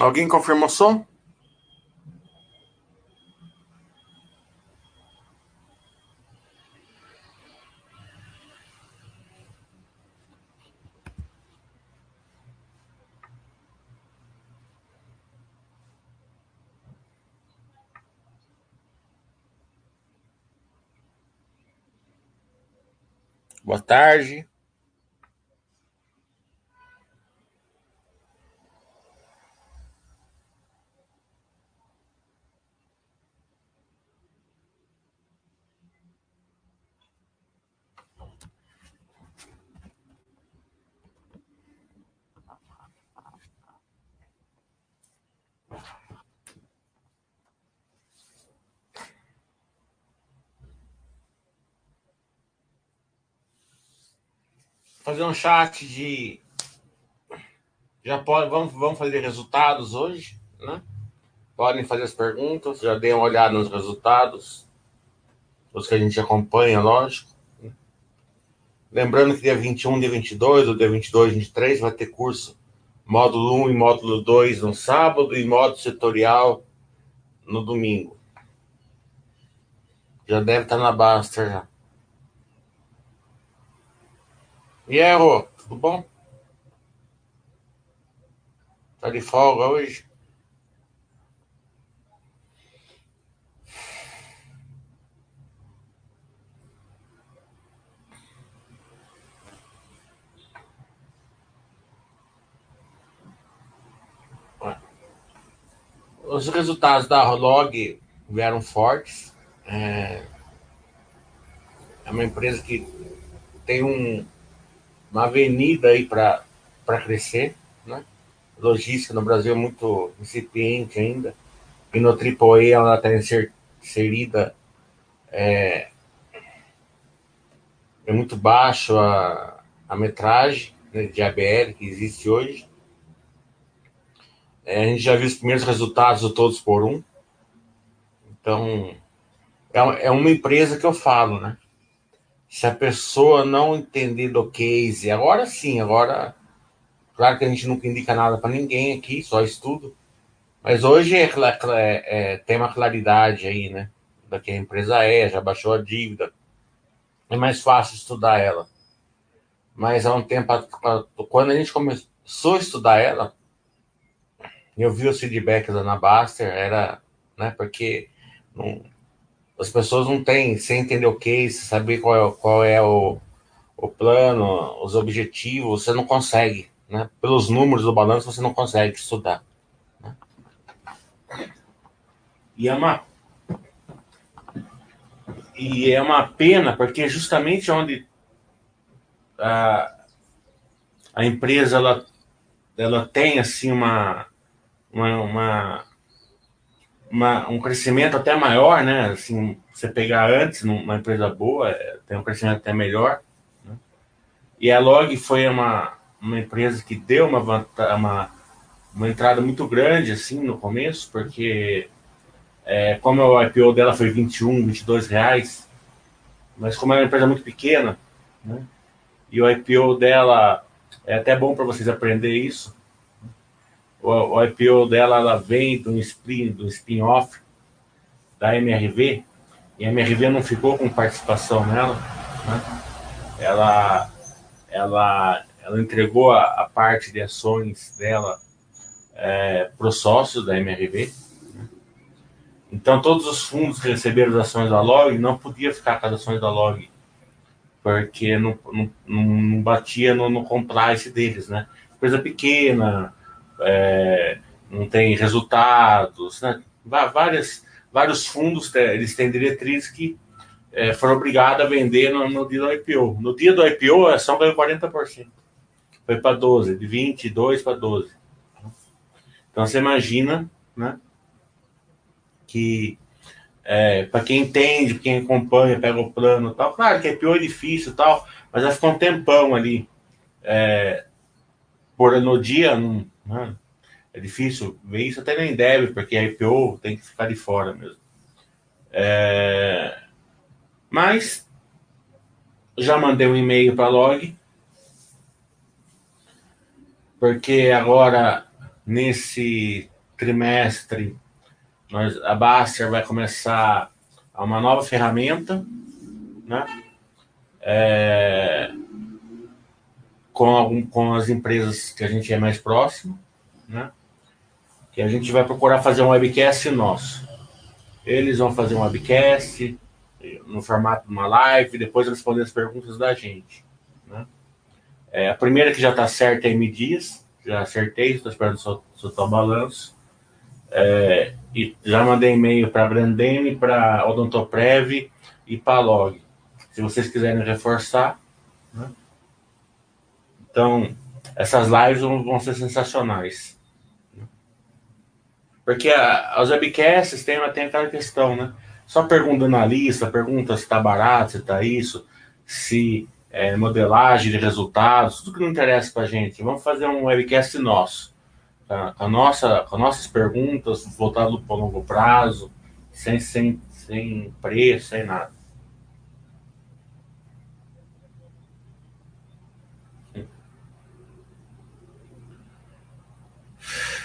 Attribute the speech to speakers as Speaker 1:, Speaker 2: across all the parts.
Speaker 1: Alguém confirmou som? Boa tarde. Fazer um chat de. Já pode, vamos, vamos fazer resultados hoje, né? Podem fazer as perguntas, já dei uma olhada nos resultados, os que a gente acompanha, lógico. Né? Lembrando que dia 21, dia 22, ou dia 22, 23, vai ter curso módulo 1 e módulo 2 no sábado e módulo setorial no domingo. Já deve estar na Baster já. Rô, tudo bom? Tá de folga hoje? Os resultados da Log vieram fortes. É, é uma empresa que tem um, uma avenida aí para crescer, né? Logística no Brasil é muito incipiente ainda, e no AAA ela está inserida, é, é muito baixo a, a metragem né, de ABL que existe hoje. É, a gente já viu os primeiros resultados do Todos por Um. Então, é, é uma empresa que eu falo, né? Se a pessoa não entender do case, agora sim, agora, claro que a gente nunca indica nada para ninguém aqui, só estudo, mas hoje é, é, é, tem uma claridade aí, né, da que a empresa é, já baixou a dívida, é mais fácil estudar ela. Mas há um tempo, quando a gente começou a estudar ela, eu vi os feedbacks da Anabaster, era, né, porque não, as pessoas não têm, sem entender o case, saber qual é, qual é o, o plano, os objetivos, você não consegue, né? Pelos números do balanço, você não consegue estudar. Né? E é uma e é uma pena porque justamente onde a, a empresa ela, ela tem assim uma, uma, uma uma, um crescimento até maior, né? Assim, você pegar antes numa empresa boa, é, tem um crescimento até melhor. Né? E a Log foi uma, uma empresa que deu uma, uma, uma entrada muito grande assim no começo, porque é, como o IPO dela foi 21, 22 reais, mas como é uma empresa muito pequena, né? e o IPO dela é até bom para vocês aprender isso o, o IPO dela ela vem do spin do spin-off da MRV e a MRV não ficou com participação nela, né? ela, ela, ela entregou a, a parte de ações dela é, para os sócios da MRV. Né? Então, todos os fundos que receberam as ações da Log não podia ficar com as ações da Log, porque não, não, não batia no, no deles, né? Coisa pequena, é, não tem resultados, né? Várias, vários fundos eles têm diretrizes que é, foram obrigados a vender no, no, dia do IPO. No dia do IPO, a ação ganhou 40%. Foi para 12, de 22 para 12. Então você imagina, né? Que é, para quem entende, quem acompanha, pega o plano tal, claro que IPO é difícil tal, mas vai ficar um tempão ali. É, por no dia, né? É difícil ver isso, até nem deve, porque a IPO tem que ficar de fora mesmo. É... Mas já mandei um e-mail para a Log, porque agora nesse trimestre, nós, a Baster vai começar uma nova ferramenta, né? É, com, algum, com as empresas que a gente é mais próximo, né? Que a gente vai procurar fazer um webcast nosso. Eles vão fazer um webcast no formato de uma live, depois responder as perguntas da gente. Né? É, a primeira que já está certa é M Dias, já acertei, estou esperando o balanço. É, e já mandei e-mail para a Brandeme, para Odontoprev e para Log. Se vocês quiserem reforçar. Então, essas lives vão, ser sensacionais. Porque a, os webcasts tem, tem aquela questão, né? Só pergunta na lista, pergunta se está barato, se está isso, se é, modelagem de resultados, tudo que não interessa para a gente. Vamos fazer um webcast nosso, tá? com, a nossa, com nossas perguntas, voltado para o longo prazo, sem, sem, sem preço, sem nada.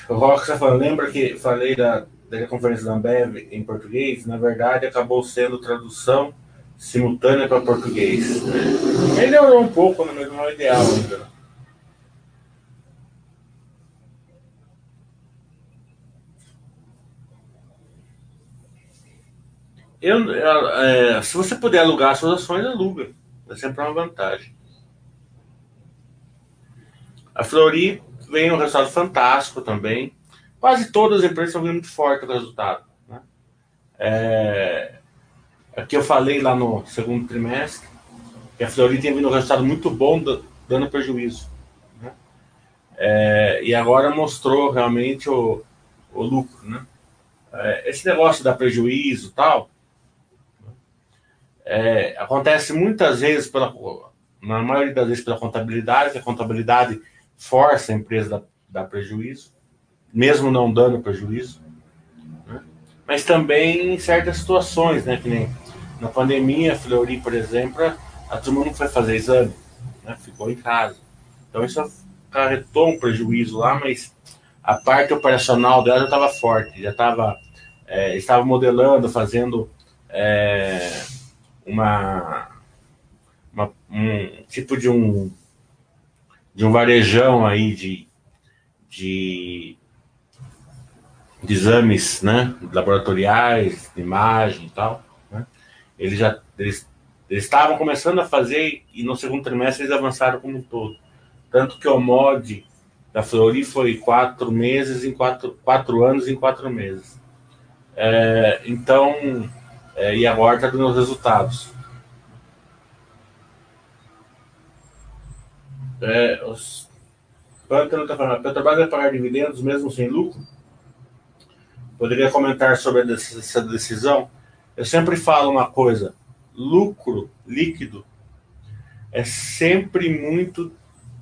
Speaker 1: O Rock falando, lembra que falei da, da conferência da Ambev em português? Na verdade, acabou sendo tradução simultânea para português. Ele demorou um pouco, mas não é ideal ainda. Eu, é, se você puder alugar suas ações, aluga. É sempre uma vantagem. A Flori vem um resultado fantástico também. Quase todas as empresas estão vindo muito forte o resultado. Né? É, aqui eu falei lá no segundo trimestre que a Flori tem vindo um resultado muito bom, dando prejuízo. Né? É, e agora mostrou realmente o, o lucro. Né? É, esse negócio da prejuízo tal é, acontece muitas vezes pela na maioria das vezes pela contabilidade, que a contabilidade força a empresa a dar prejuízo, mesmo não dando prejuízo. Né? Mas também em certas situações, né? Que nem na pandemia, a Fleury, por exemplo, a turma não foi fazer exame, né? ficou em casa. Então isso acarretou um prejuízo lá, mas a parte operacional dela já estava forte, já estava é, estava modelando, fazendo é, uma, uma, um tipo de um de um varejão aí de, de, de exames né, laboratoriais, de imagem e tal. Né? Eles já eles, eles estavam começando a fazer e no segundo trimestre eles avançaram como um todo. Tanto que o mod da Flori foi quatro meses em quatro, quatro anos em quatro meses. É, então, é, e agora está dando os resultados. É, os... Está falando, Petrobras vai pagar dividendos mesmo sem lucro? Poderia comentar sobre essa decisão? Eu sempre falo uma coisa: lucro líquido é sempre muito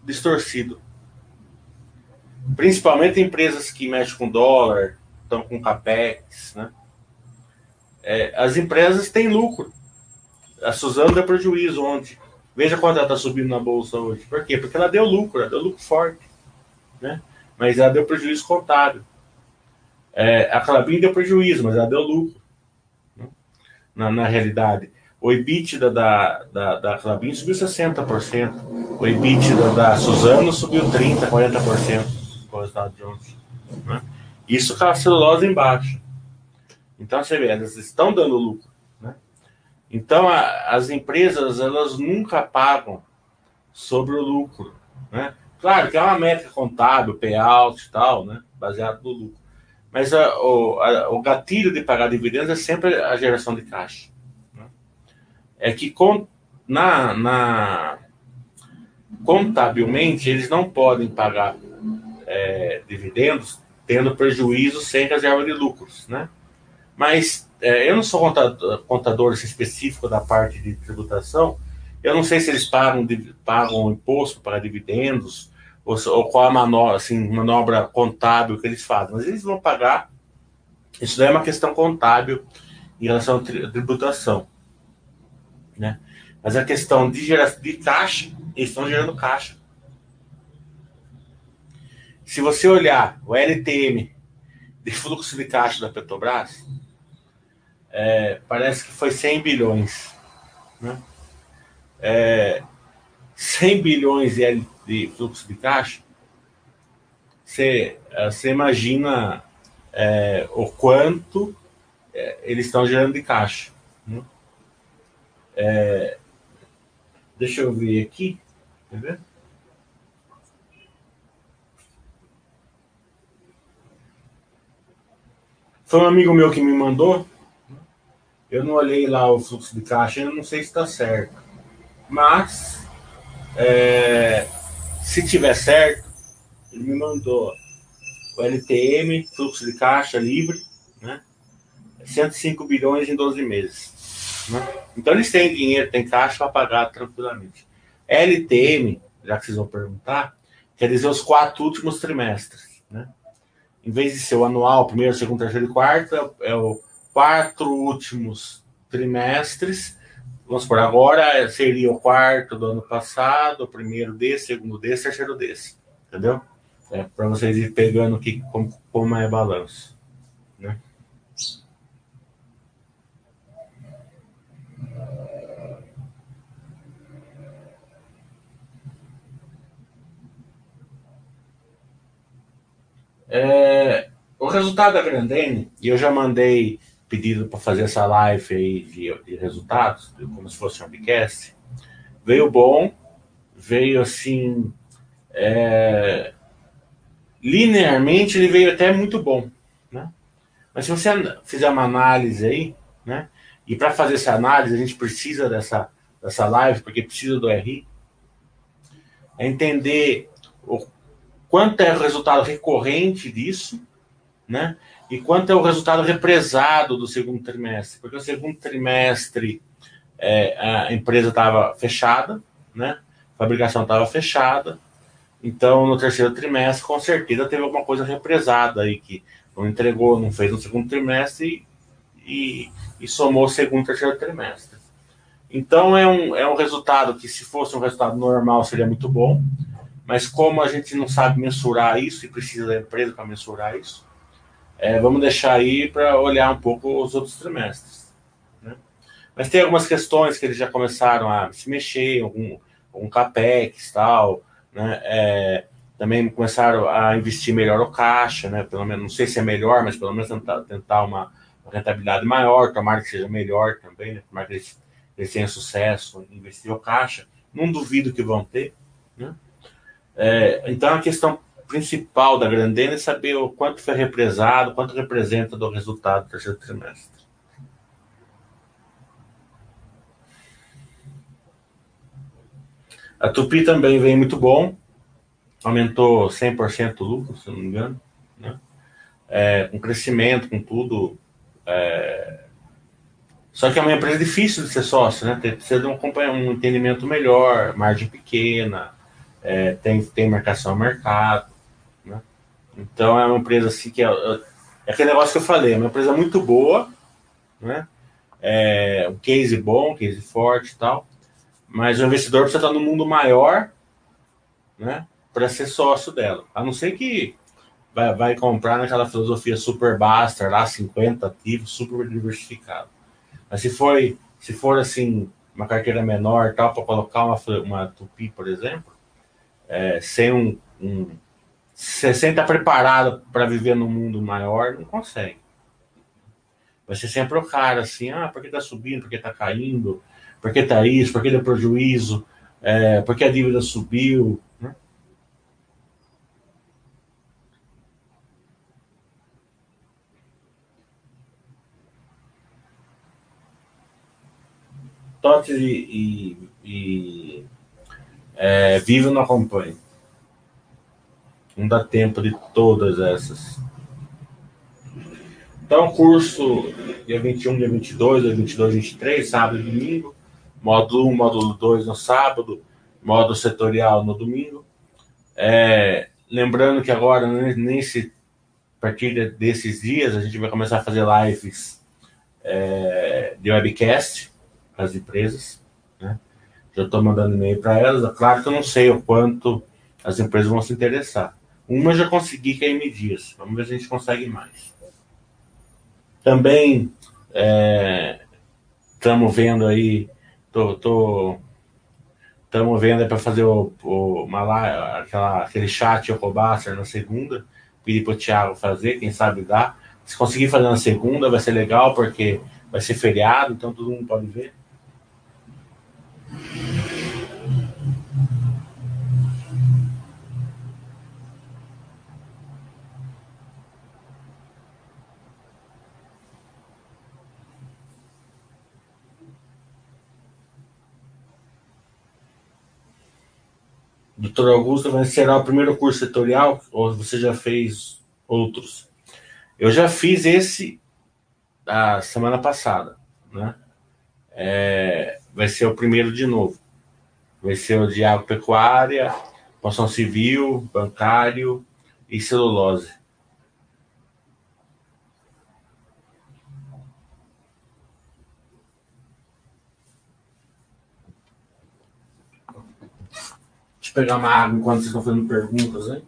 Speaker 1: distorcido. Principalmente empresas que mexem com dólar, estão com capex, né? É, as empresas têm lucro. A Suzano deu prejuízo ontem. Veja quanto ela está subindo na bolsa hoje. Por quê? Porque ela deu lucro, ela deu lucro forte. Né? Mas ela deu prejuízo contábil. É, a Clabin deu prejuízo, mas ela deu lucro. Né? Na, na realidade. O EBITDA da, da, da Clabin subiu 60%. O EBITDA da Suzano subiu 30%, 40% com o resultado de ontem. Né? Isso com a celulose embaixo. Então você vê, elas estão dando lucro. Então, a, as empresas, elas nunca pagam sobre o lucro, né? Claro que é uma métrica contábil, payout e tal, né? Baseado no lucro. Mas a, o, a, o gatilho de pagar dividendos é sempre a geração de caixa. Né? É que com, na, na, contabilmente eles não podem pagar é, dividendos tendo prejuízo sem reserva de lucros, né? Mas é, eu não sou contador, contador específico da parte de tributação. Eu não sei se eles pagam, pagam imposto para dividendos ou, ou qual a manobra, assim, manobra contábil que eles fazem. Mas eles vão pagar. Isso daí é uma questão contábil em relação à tributação. Né? Mas a questão de, geração de caixa, eles estão gerando caixa. se você olhar o LTM de fluxo de caixa da Petrobras, é, parece que foi 100 bilhões. Né? É, 100 bilhões de, de fluxo de caixa, você, você imagina é, o quanto é, eles estão gerando de caixa. Né? É, deixa eu ver aqui. Quer ver? Foi um amigo meu que me mandou. Eu não olhei lá o fluxo de caixa, ainda não sei se está certo. Mas, é, se tiver certo, ele me mandou o LTM, fluxo de caixa livre, né? 105 bilhões em 12 meses. Né? Então eles têm dinheiro, têm caixa para pagar tranquilamente. LTM, já que vocês vão perguntar, quer dizer os quatro últimos trimestres. Né? Em vez de ser o anual, primeiro, segundo, terceiro e quarto, é, é o quatro últimos trimestres. Vamos por agora, seria o quarto do ano passado, o primeiro desse, segundo desse, terceiro desse. Entendeu? É, para vocês ir pegando que, como, como é balanço. Né? É, o resultado da Grandene, e eu já mandei pedido para fazer essa live aí de, de resultados, como se fosse um podcast, veio bom, veio assim. É, linearmente ele veio até muito bom, né? Mas se você fizer uma análise aí, né? E para fazer essa análise a gente precisa dessa dessa live porque precisa do RI, é entender o quanto é o resultado recorrente disso, né? E quanto é o resultado represado do segundo trimestre, porque o segundo trimestre é, a empresa estava fechada, né? A fabricação estava fechada, então, no terceiro trimestre, com certeza teve alguma coisa represada aí que não entregou, não fez no segundo trimestre e, e, somou o segundo e terceiro trimestre. Então, é um, é um resultado que, se fosse um resultado normal, seria muito bom, mas como a gente não sabe mensurar isso e precisa da empresa para mensurar isso, é, vamos deixar aí para olhar um pouco os outros trimestres. Né? Mas tem algumas questões que eles já começaram a se mexer, algum, algum capex tal né? É, também começaram a investir melhor o caixa, né? Pelo menos, não sei se é melhor, mas pelo menos tentar, tentar uma, rentabilidade maior, tomara que seja melhor também, né? Tomara que eles, eles tenham sucesso em investir o caixa. Não duvido que vão ter, né? É, então a questão principal da Grandena é saber o quanto foi represado, quanto representa do resultado do terceiro trimestre. A Tupi também vem muito bom, aumentou 100% o lucro, se não me engano, né? É, com crescimento, com tudo. É... Só que é uma empresa difícil de ser sócio, né? Precisa de um, um entendimento melhor, margem pequena, é, tem, tem marcação ao mercado? Então é uma empresa assim que é, é aquele negócio que eu falei, é uma empresa muito boa, né? É, um case bom, um case forte e tal, mas o investidor precisa estar no mundo maior, né? Para ser sócio dela. A não ser que vai, vai comprar naquela filosofia super basta, lá 50 ativos, super diversificado. Mas se for, se for assim, uma carteira menor, tal, para colocar uma, uma tupi, por exemplo, é, sem um, um você sem estar preparado para viver num mundo maior, não consegue. Vai ser sempre o cara assim, ah, por que está subindo, por que está caindo, por que está isso, por que deu prejuízo, é, por que a dívida subiu. Né? Totes e, e, e é, Vivo não acompanha. Não dá tempo de todas essas. Então, curso dia 21, dia 22, dia 22, 23, sábado e domingo módulo 1, módulo 2 no sábado, módulo setorial no domingo. É, lembrando que agora, nesse, a partir desses dias, a gente vai começar a fazer lives é, de webcast para as empresas. Né? Já estou mandando e-mail para elas. Claro que eu não sei o quanto as empresas vão se interessar. Uma já consegui que é M Dias. Vamos ver se a gente consegue mais. Também estamos é, vendo aí, tô, tô estamos vendo para fazer o, o, uma aquela, aquele chat Ocobaster na segunda. Pedir para o Thiago fazer, quem sabe dá. Se conseguir fazer na segunda, vai ser legal, porque vai ser feriado, então todo mundo pode ver. Doutor Augusto, vai será o primeiro curso setorial ou você já fez outros? Eu já fiz esse a semana passada, né? É, vai ser o primeiro de novo. Vai ser o de agropecuária, construção civil, bancário e celulose. Pegar uma água enquanto vocês estão fazendo perguntas, hein?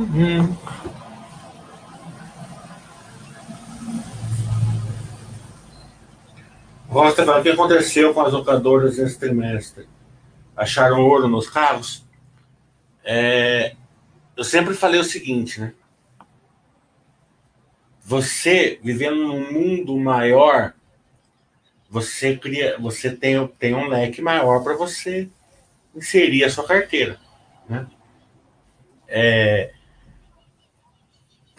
Speaker 1: Uhum. O que aconteceu com as locadoras nesse trimestre? Acharam ouro nos carros? É, eu sempre falei o seguinte, né? Você vivendo num mundo maior, você cria, você tem, tem um leque maior para você inserir a sua carteira, né? É,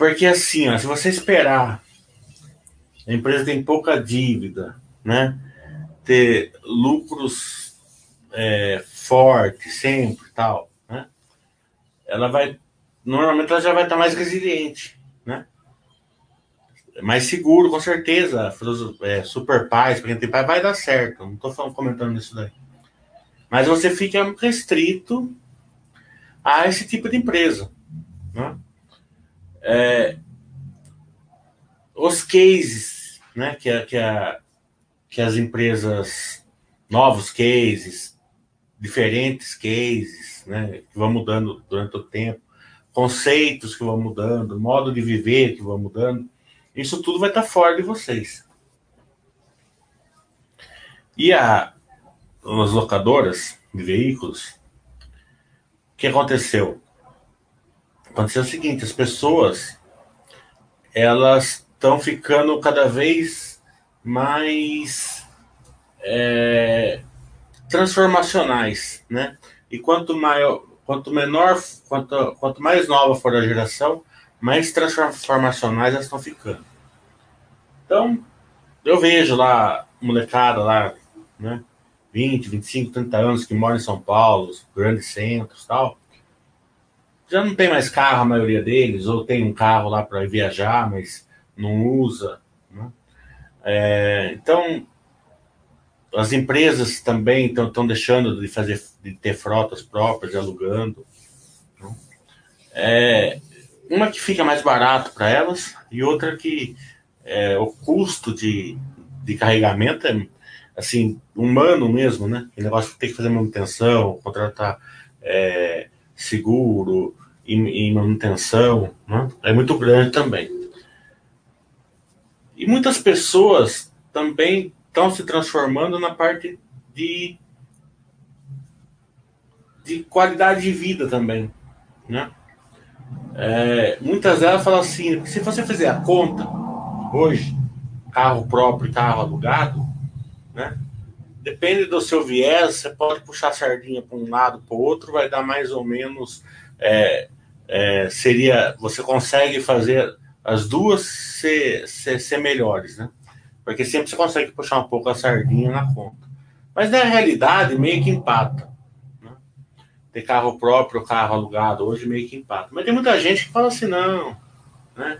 Speaker 1: porque assim, ó, se você esperar, a empresa tem pouca dívida, né? Ter lucros é, fortes sempre tal, né? Ela vai, normalmente ela já vai estar mais resiliente, né? Mais seguro, com certeza. É, super pais, para quem tem pai, vai dar certo. Não estou comentando isso daí. Mas você fica restrito a esse tipo de empresa, né? É, os cases, né, que, a, que, a, que as empresas, novos cases, diferentes cases, né, que vão mudando durante o tempo, conceitos que vão mudando, modo de viver que vão mudando, isso tudo vai estar fora de vocês. E a, as locadoras de veículos, o que aconteceu? Aconteceu o seguinte, as pessoas elas estão ficando cada vez mais é, transformacionais, né? E quanto maior, quanto menor, quanto, quanto mais nova for a geração, mais transformacionais elas estão ficando. Então, eu vejo lá molecada lá, né? 20, 25, 30 anos que mora em São Paulo, grandes centros, tal já não tem mais carro a maioria deles, ou tem um carro lá para viajar, mas não usa. Né? É, então, as empresas também estão deixando de fazer, de ter frotas próprias, alugando. Né? É, uma que fica mais barato para elas e outra que é, o custo de, de carregamento é assim humano mesmo, né? O negócio tem que fazer manutenção, contratar é, seguro, e, manutenção, né? é muito grande também. E muitas pessoas também estão se transformando na parte de, de qualidade de vida também, né? É, muitas delas falam assim, se você fizer a conta hoje, carro próprio e carro alugado, né? Depende do seu viés, você pode puxar a sardinha para um lado para o outro, vai dar mais ou menos é, é, seria você consegue fazer as duas ser, ser, ser, melhores, né? Porque sempre você consegue puxar um pouco a sardinha na conta. Mas na realidade, meio que empata. Né? Ter carro próprio, carro alugado, hoje meio que empata. Mas tem muita gente que fala assim: não, né?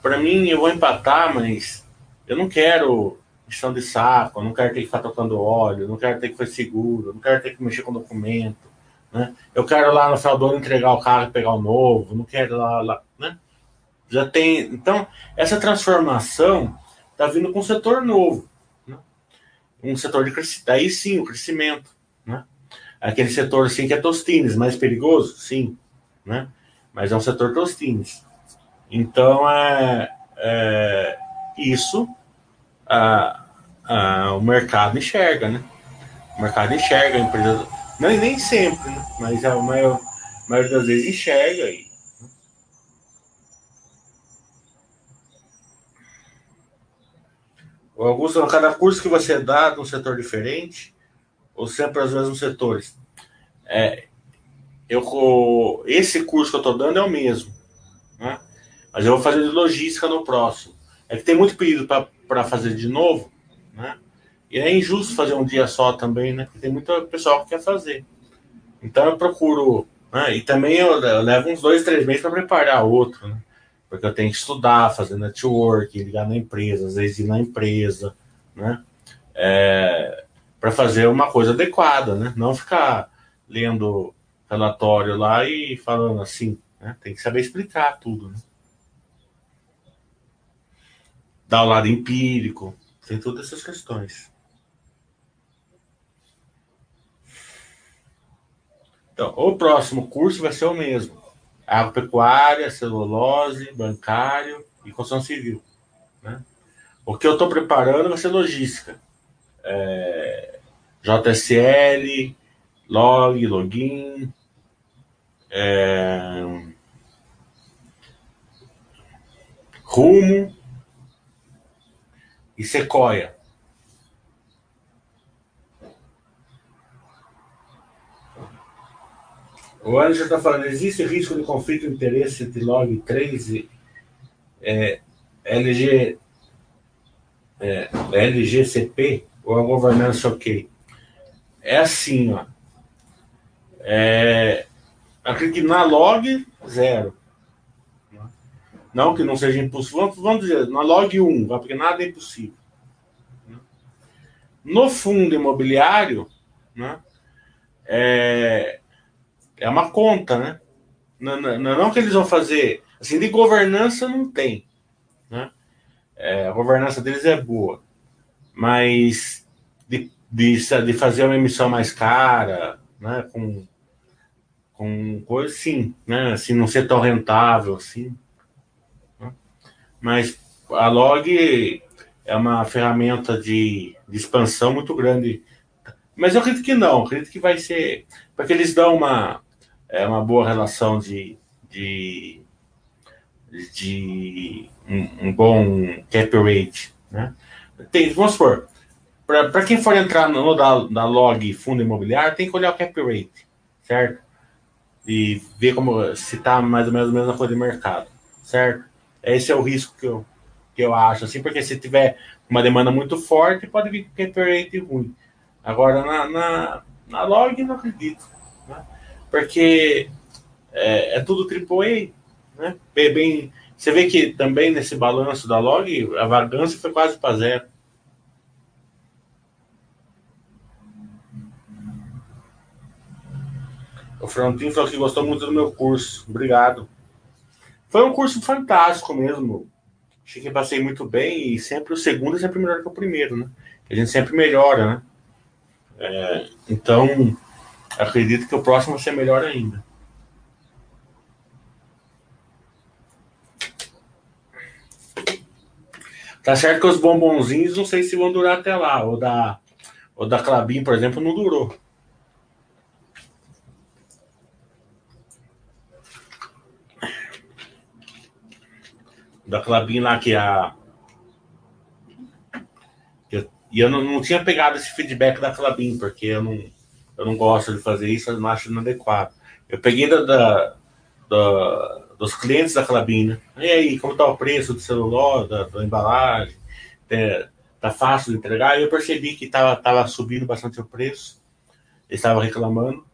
Speaker 1: Para mim, eu vou empatar, mas eu não quero questão de saco, eu não quero ter que ficar tocando óleo, eu não quero ter que fazer seguro, eu não quero ter que mexer com documento. Né? Eu quero lá no final do ano entregar o carro e pegar o novo, não quero lá, lá né? Já tem. Então, essa transformação está vindo com um setor novo. Né? Um setor de crescimento. Aí sim, o crescimento. Né? Aquele setor assim que é Tostines, mais perigoso? Sim. Né? Mas é um setor Tostines. Então, é, é isso a, a, o mercado enxerga, né? O mercado enxerga a empresa não, nem sempre, né? mas a maior, a maioria das vezes enxerga aí. O Augusto, cada curso que você dá de um setor diferente, ou sempre os mesmos setores? É, eu, esse curso que eu estou dando é o mesmo, né? mas eu vou fazer de logística no próximo. É que tem muito pedido para fazer de novo, né? E é injusto fazer um dia só também, né? Porque tem muito pessoal que quer fazer. Então eu procuro. Né? E também eu, levo uns dois, três meses para preparar outro, né? Porque eu tenho que estudar, fazer network, ligar na empresa, às vezes ir na empresa, né? É, para fazer uma coisa adequada, né? Não ficar lendo relatório lá e falando assim, né? Tem que saber explicar tudo, né? Dar o lado empírico, tem todas essas questões. Então, o próximo curso vai ser o mesmo: agropecuária, celulose, bancário e construção civil. Né? O que eu estou preparando vai ser logística. É, JSL, log, login, é, rumo e sequoia. O Anderson está falando, existe risco de conflito de interesse entre log 3 e é, LG, é, LGCP ou a governança ok? É assim, ó. É, acredito na log, zero. Não que não seja impossível. Vamos, vamos dizer, na log 1, porque nada é impossível. No fundo imobiliário, né, é, é uma conta, né? Não, não, não que eles vão fazer. Assim, de governança não tem. Né? É, a governança deles é boa. Mas de, de, de fazer uma emissão mais cara, né? Com, com coisa sim, né? Assim, não ser tão rentável assim. Né? Mas a log é uma ferramenta de, de expansão muito grande. Mas eu acredito que não, acredito que vai ser. Porque eles dão uma, é uma boa relação de, de, de um, um bom cap rate. Né? Tem, vamos supor, para quem for entrar no da, da log fundo imobiliário, tem que olhar o cap rate, certo? E ver como se está mais ou menos a mesma coisa de mercado, certo? Esse é o risco que eu, que eu acho, assim, porque se tiver uma demanda muito forte, pode vir cap rate ruim. Agora, na, na, na log, não acredito. Porque é, é tudo AAA, né? Bem, você vê que também nesse balanço da log, a vagância foi quase para zero. O Frontin falou que gostou muito do meu curso. Obrigado. Foi um curso fantástico mesmo. Achei que passei muito bem e sempre o segundo é sempre melhor que o primeiro, né? A gente sempre melhora, né? É, então, Acredito que o próximo vai ser melhor ainda. Tá certo que os bombonzinhos não sei se vão durar até lá. O da, o da Clabin, por exemplo, não durou. Da Clabin lá que a. e eu não, não tinha pegado esse feedback da Clabin, porque eu não eu não gosto de fazer isso, eu não acho inadequado. Eu peguei da, da do, dos clientes da Clabina. E aí, como está o preço do celular, da, da embalagem? É, tá fácil de entregar? E eu percebi que estava tava subindo bastante o preço. Eles estavam reclamando.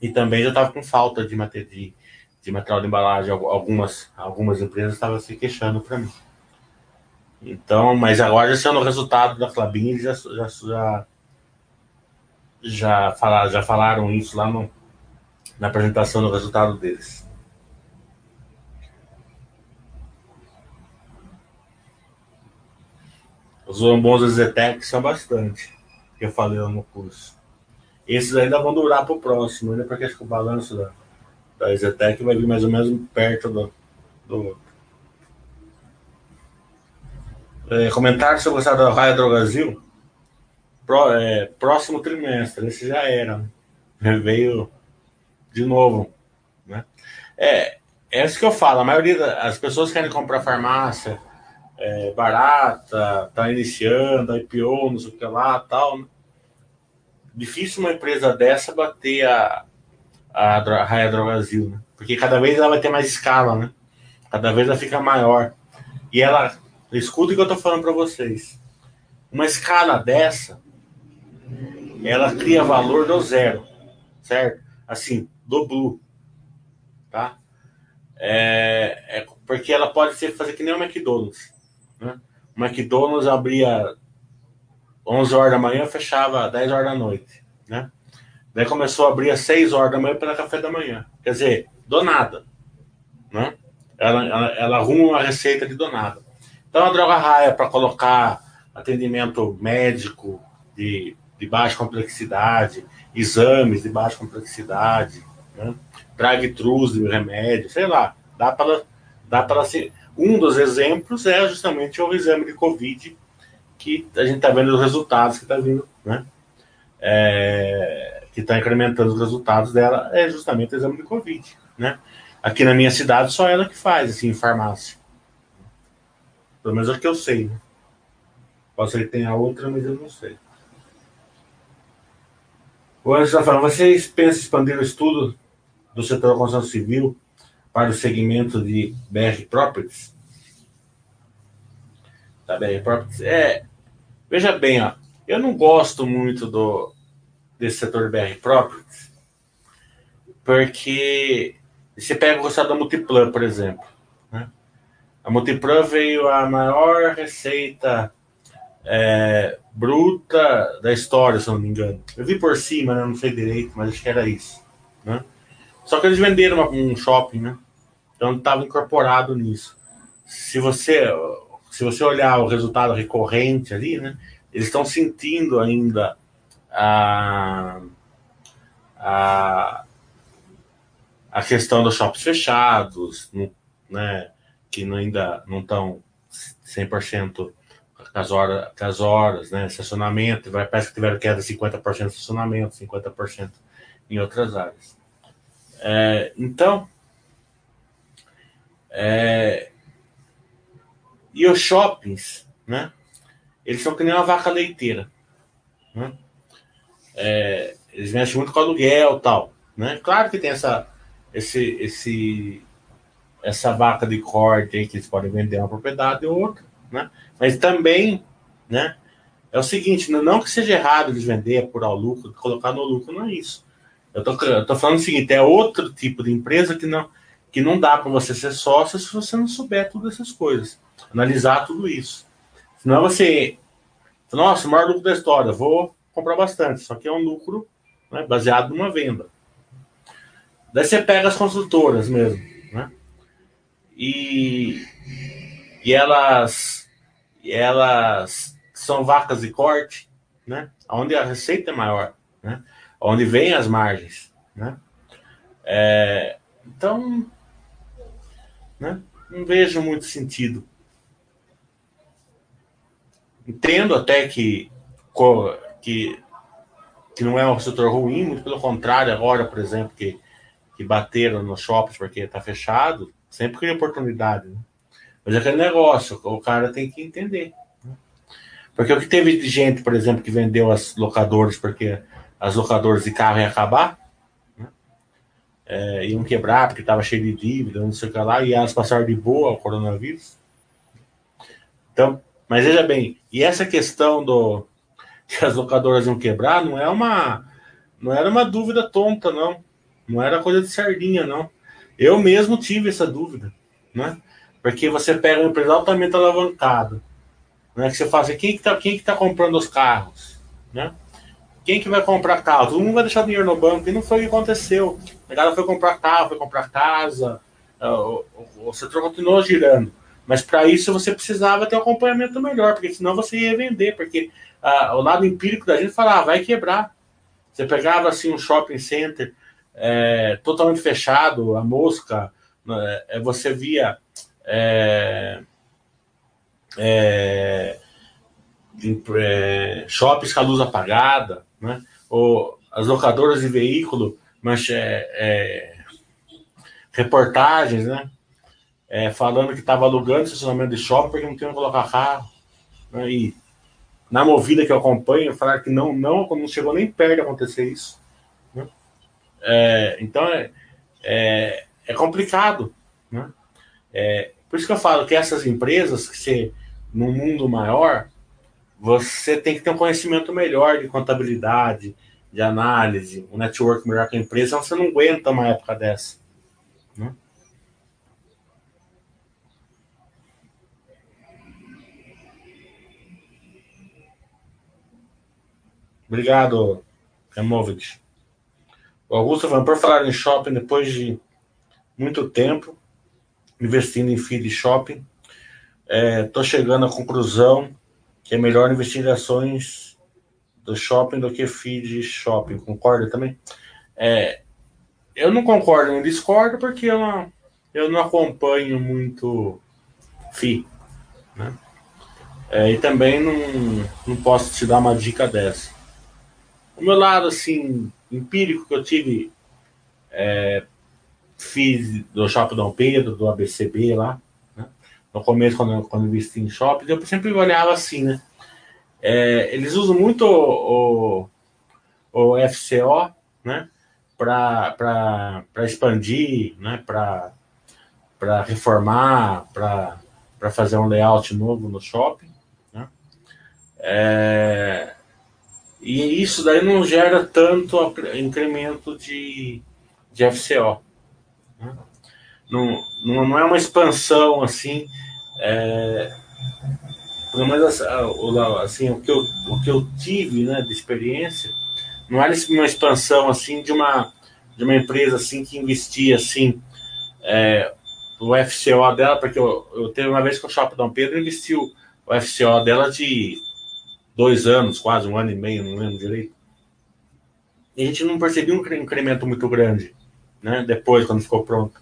Speaker 1: E também eu estava com falta de, de, de material de embalagem. Algumas, algumas empresas estavam se queixando para mim. Então, mas agora, sendo o resultado da Clabin, já, já, já, já, falaram, já falaram isso lá no, na apresentação do resultado deles. Os bons Zetec são bastante, que eu falei no curso. Esses ainda vão durar para o próximo, ainda porque acho que o balanço da, da Zetec vai vir mais ou menos perto do, do é, comentário sobre o estado da Raia Brasil. Pro, é, próximo trimestre, esse já era. Né? Veio de novo. Né? É, é isso que eu falo. A maioria das pessoas querem comprar farmácia é, barata, tá iniciando, IPO, não sei o que lá tal. Né? Difícil uma empresa dessa bater a, a Raia Brasil, né? Porque cada vez ela vai ter mais escala, né? Cada vez ela fica maior. E ela Escuta o que eu estou falando para vocês. Uma escala dessa, ela cria valor do zero, certo? Assim, do blue, tá? É, é porque ela pode ser fazer que nem o McDonald's, né? O McDonald's abria 11 horas da manhã, fechava 10 horas da noite, né? Daí começou a abrir às 6 horas da manhã para café da manhã. Quer dizer, do nada, né? Ela, ela, ela arruma uma receita de do nada. Então, a droga raia para colocar atendimento médico de, de baixa complexidade, exames de baixa complexidade, né? drive-thrus de remédio, sei lá, dá para dá para ser. Um dos exemplos é justamente o exame de Covid, que a gente está vendo os resultados que está vindo, né? É, que está incrementando os resultados dela, é justamente o exame de Covid, né? Aqui na minha cidade, só ela que faz, assim, em farmácia. Pelo menos é o que eu sei. Né? Ser que tenha outra, mas eu não sei. O Anderson está falando, vocês pensam expandir o estudo do setor da construção civil para o segmento de BR Properties? Da BR Properties? É, veja bem, ó, eu não gosto muito do, desse setor de BR Properties, porque você pega o estado da Multiplan, por exemplo. A Multiplan veio a maior receita é, bruta da história, se não me engano. Eu vi por cima, né? não sei direito, mas acho que era isso. Né? Só que eles venderam um shopping, né? Então estava incorporado nisso. Se você, se você olhar o resultado recorrente ali, né? Eles estão sentindo ainda a, a, a questão dos shoppings fechados, né? que ainda não estão 100% as horas, com as horas, né? Estacionamento, parece que tiveram queda de 50% de estacionamento, 50% em outras áreas. É, então, é, e os shoppings, né? Eles são que nem uma vaca leiteira, né? É, eles mexem muito com aluguel tal, né? Claro que tem essa, esse, esse essa vaca de corte aí que eles podem vender uma propriedade ou outra, né? Mas também, né? É o seguinte, não que seja errado eles vender, apurar o lucro, colocar no lucro, não é isso. Eu tô, eu tô falando o seguinte, é outro tipo de empresa que não, que não dá para você ser sócio se você não souber todas essas coisas. Analisar tudo isso. Senão você, nossa, o maior lucro da história, vou comprar bastante. Só que é um lucro né, baseado numa venda. Daí você pega as consultoras mesmo, né? e, e elas, elas são vacas de corte, né? Onde a receita é maior, né? Onde vem as margens, né? É, então, né? Não vejo muito sentido. Entendo até que, que, que não é um setor ruim, muito pelo contrário, agora, por exemplo, que, que bateram nos shoppings porque está fechado, Sempre cria oportunidade. Né? Mas é aquele negócio, o cara tem que entender. Né? Porque o que teve de gente, por exemplo, que vendeu as locadoras porque as locadoras de carro iam acabar, né? é, iam quebrar porque estava cheio de dívida, não sei o que lá, e elas passaram de boa o coronavírus. Então, mas veja bem, e essa questão do que as locadoras iam quebrar não é uma não era uma dúvida tonta, não. Não era coisa de sardinha, não. Eu mesmo tive essa dúvida, né? Porque você pega uma empresa altamente alavancada, né? Que você fala assim, quem que tá, quem que tá comprando os carros, né? Quem que vai comprar carro? Todo mundo vai deixar dinheiro no banco. E não foi o que aconteceu. A galera foi comprar carro, foi comprar casa, é, o, o, o setor continuou girando. Mas para isso você precisava ter um acompanhamento melhor, porque senão você ia vender, porque ah, o lado empírico da gente falava, ah, vai quebrar. Você pegava assim um shopping center é, totalmente fechado, a mosca, né, é, você via é, é, é, shoppings com a luz apagada, né? ou as locadoras de veículo, mas é, é, reportagens, né? É, falando que estava alugando estacionamento de shopping porque não tinha que colocar carro. Né? E na movida que eu acompanho, falaram que não, não, não chegou nem perto de acontecer isso. Né? Então é, é, é, complicado. Né? É, por isso que eu falo que essas empresas, que você, no mundo maior, você tem que ter um conhecimento melhor de contabilidade, de análise, um network melhor que a empresa, você não aguenta uma época dessa. Né? Obrigado, Removit. O Augusto falando, por falar em shopping, depois de muito tempo investindo em feed shopping, estou é, chegando à conclusão que é melhor investir em ações do shopping do que feed shopping. Concorda também? É, eu não concordo nem discordo porque eu não, eu não acompanho muito FI. Né? É, e também não, não posso te dar uma dica dessa. O meu lado assim, empírico que eu tive, é, fiz do Shopping Dom Pedro, do ABCB lá, né? no começo, quando, quando eu investi em shopping, eu sempre olhava assim, né? É, eles usam muito o, o, o FCO, né? para expandir, né? para reformar, para fazer um layout novo no shopping. Né? É, e isso daí não gera tanto incremento de, de FCO. Não, não, não é uma expansão assim. É, pelo menos assim, o, que eu, o que eu tive né, de experiência não era uma expansão assim de uma, de uma empresa assim que investia assim é, o FCO dela, porque eu, eu teve uma vez que o Shopping Dom Pedro investiu o FCO dela de dois anos, quase um ano e meio, não lembro direito. E a gente não percebia um incremento muito grande, né? Depois, quando ficou pronto.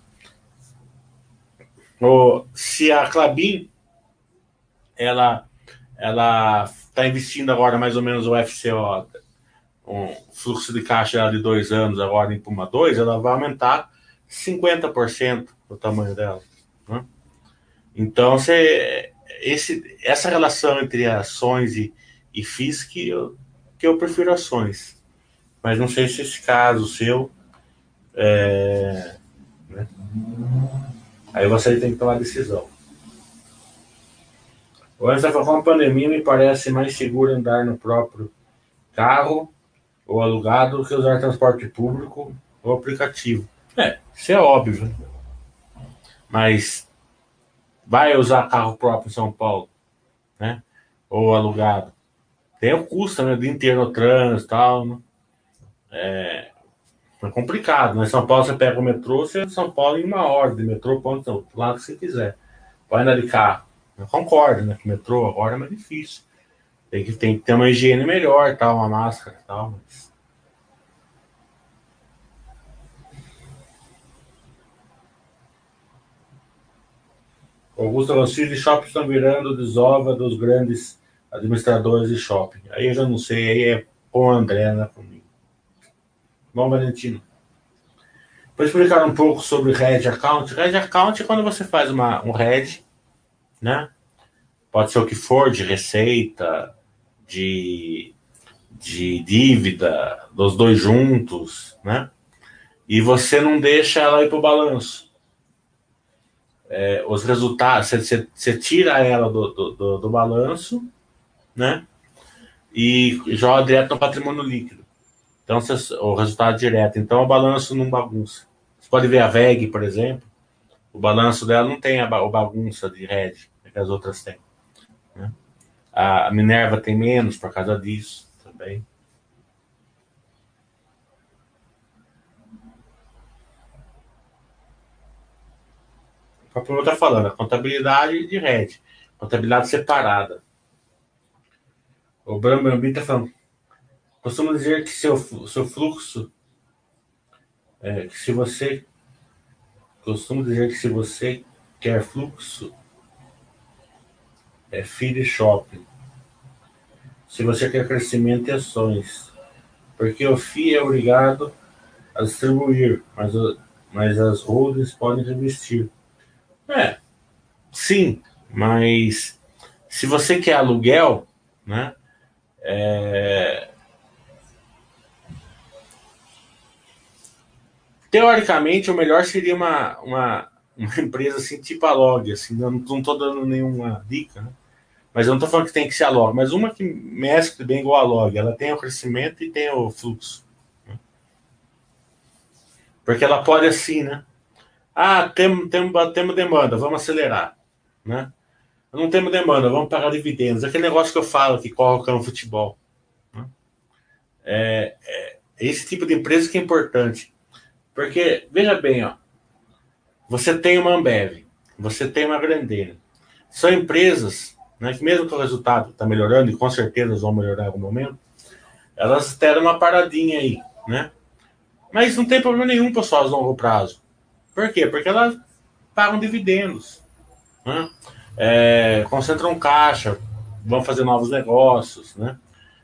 Speaker 1: O, se a Clabin ela ela está investindo agora mais ou menos o FCO, um fluxo de caixa de dois anos agora em Puma 2, ela vai aumentar 50% do tamanho dela. Né? Então, você, esse, essa relação entre ações e, e que eu, que eu prefiro ações. Mas não sei se esse caso seu. É, né? Aí você tem que tomar decisão. O Anderson falou, com a pandemia me parece mais seguro andar no próprio carro ou alugado do que usar transporte público ou aplicativo. É, isso é óbvio. Mas vai usar carro próprio em São Paulo, né? Ou alugado. Tem o custo, né? O dia inteiro trânsito e tal, né? É, é complicado, né? São Paulo você pega o metrô, você é São Paulo em uma hora de metrô, ponto, lado que você quiser. Pode andar de carro. Eu concordo, né? Que o metrô agora é mais difícil. Tem que, tem que ter uma higiene melhor, tal, uma máscara tal, mas... Augusto Alonso de shopping estão virando desova dos grandes administradores de shopping. Aí eu já não sei, aí é com o André, né, comigo. Bom, Valentino. Vou explicar um pouco sobre Red Account. Red Account é quando você faz uma, um Red né? Pode ser o que for, de receita, de, de dívida, dos dois juntos, né? e você não deixa ela ir para o balanço. É, os resultados, você, você, tira ela do, do, do, do balanço, né? E joga direto no patrimônio líquido. Então, o resultado direto. Então, o balanço não bagunça. Você pode ver a VEG, por exemplo. O balanço dela não tem a, bagunça de red que as outras têm. Né? A Minerva tem menos por causa disso também. O próprio está falando, a contabilidade de rede, contabilidade separada. O Brambambi está falando, costumo dizer que seu, seu fluxo, é, que se você, costumo dizer que se você quer fluxo, é feed shopping. Se você quer crescimento e ações, porque o FII é obrigado a distribuir, mas, mas as holdings podem revestir. É, sim, mas se você quer aluguel, né? É... Teoricamente, o melhor seria uma, uma, uma empresa assim, tipo a Log, assim, não, não tô dando nenhuma dica, né? mas eu não tô falando que tem que ser a Log, mas uma que mescle bem igual a Log, ela tem o crescimento e tem o fluxo. Né? Porque ela pode assim, né? Ah, temos, temos, temos demanda, vamos acelerar. Né? Não temos demanda, vamos pagar dividendos. Aquele negócio que eu falo que coloca no futebol. Né? É, é, esse tipo de empresa que é importante. Porque, veja bem, ó, você tem uma Ambev, você tem uma Grandene. São empresas né, que mesmo que o resultado está melhorando, e com certeza vão melhorar em algum momento, elas deram uma paradinha aí, né? Mas não tem problema nenhum, pessoal, a longo prazo. Por quê? Porque elas pagam dividendos, né? é, concentram caixa, vão fazer novos negócios, né?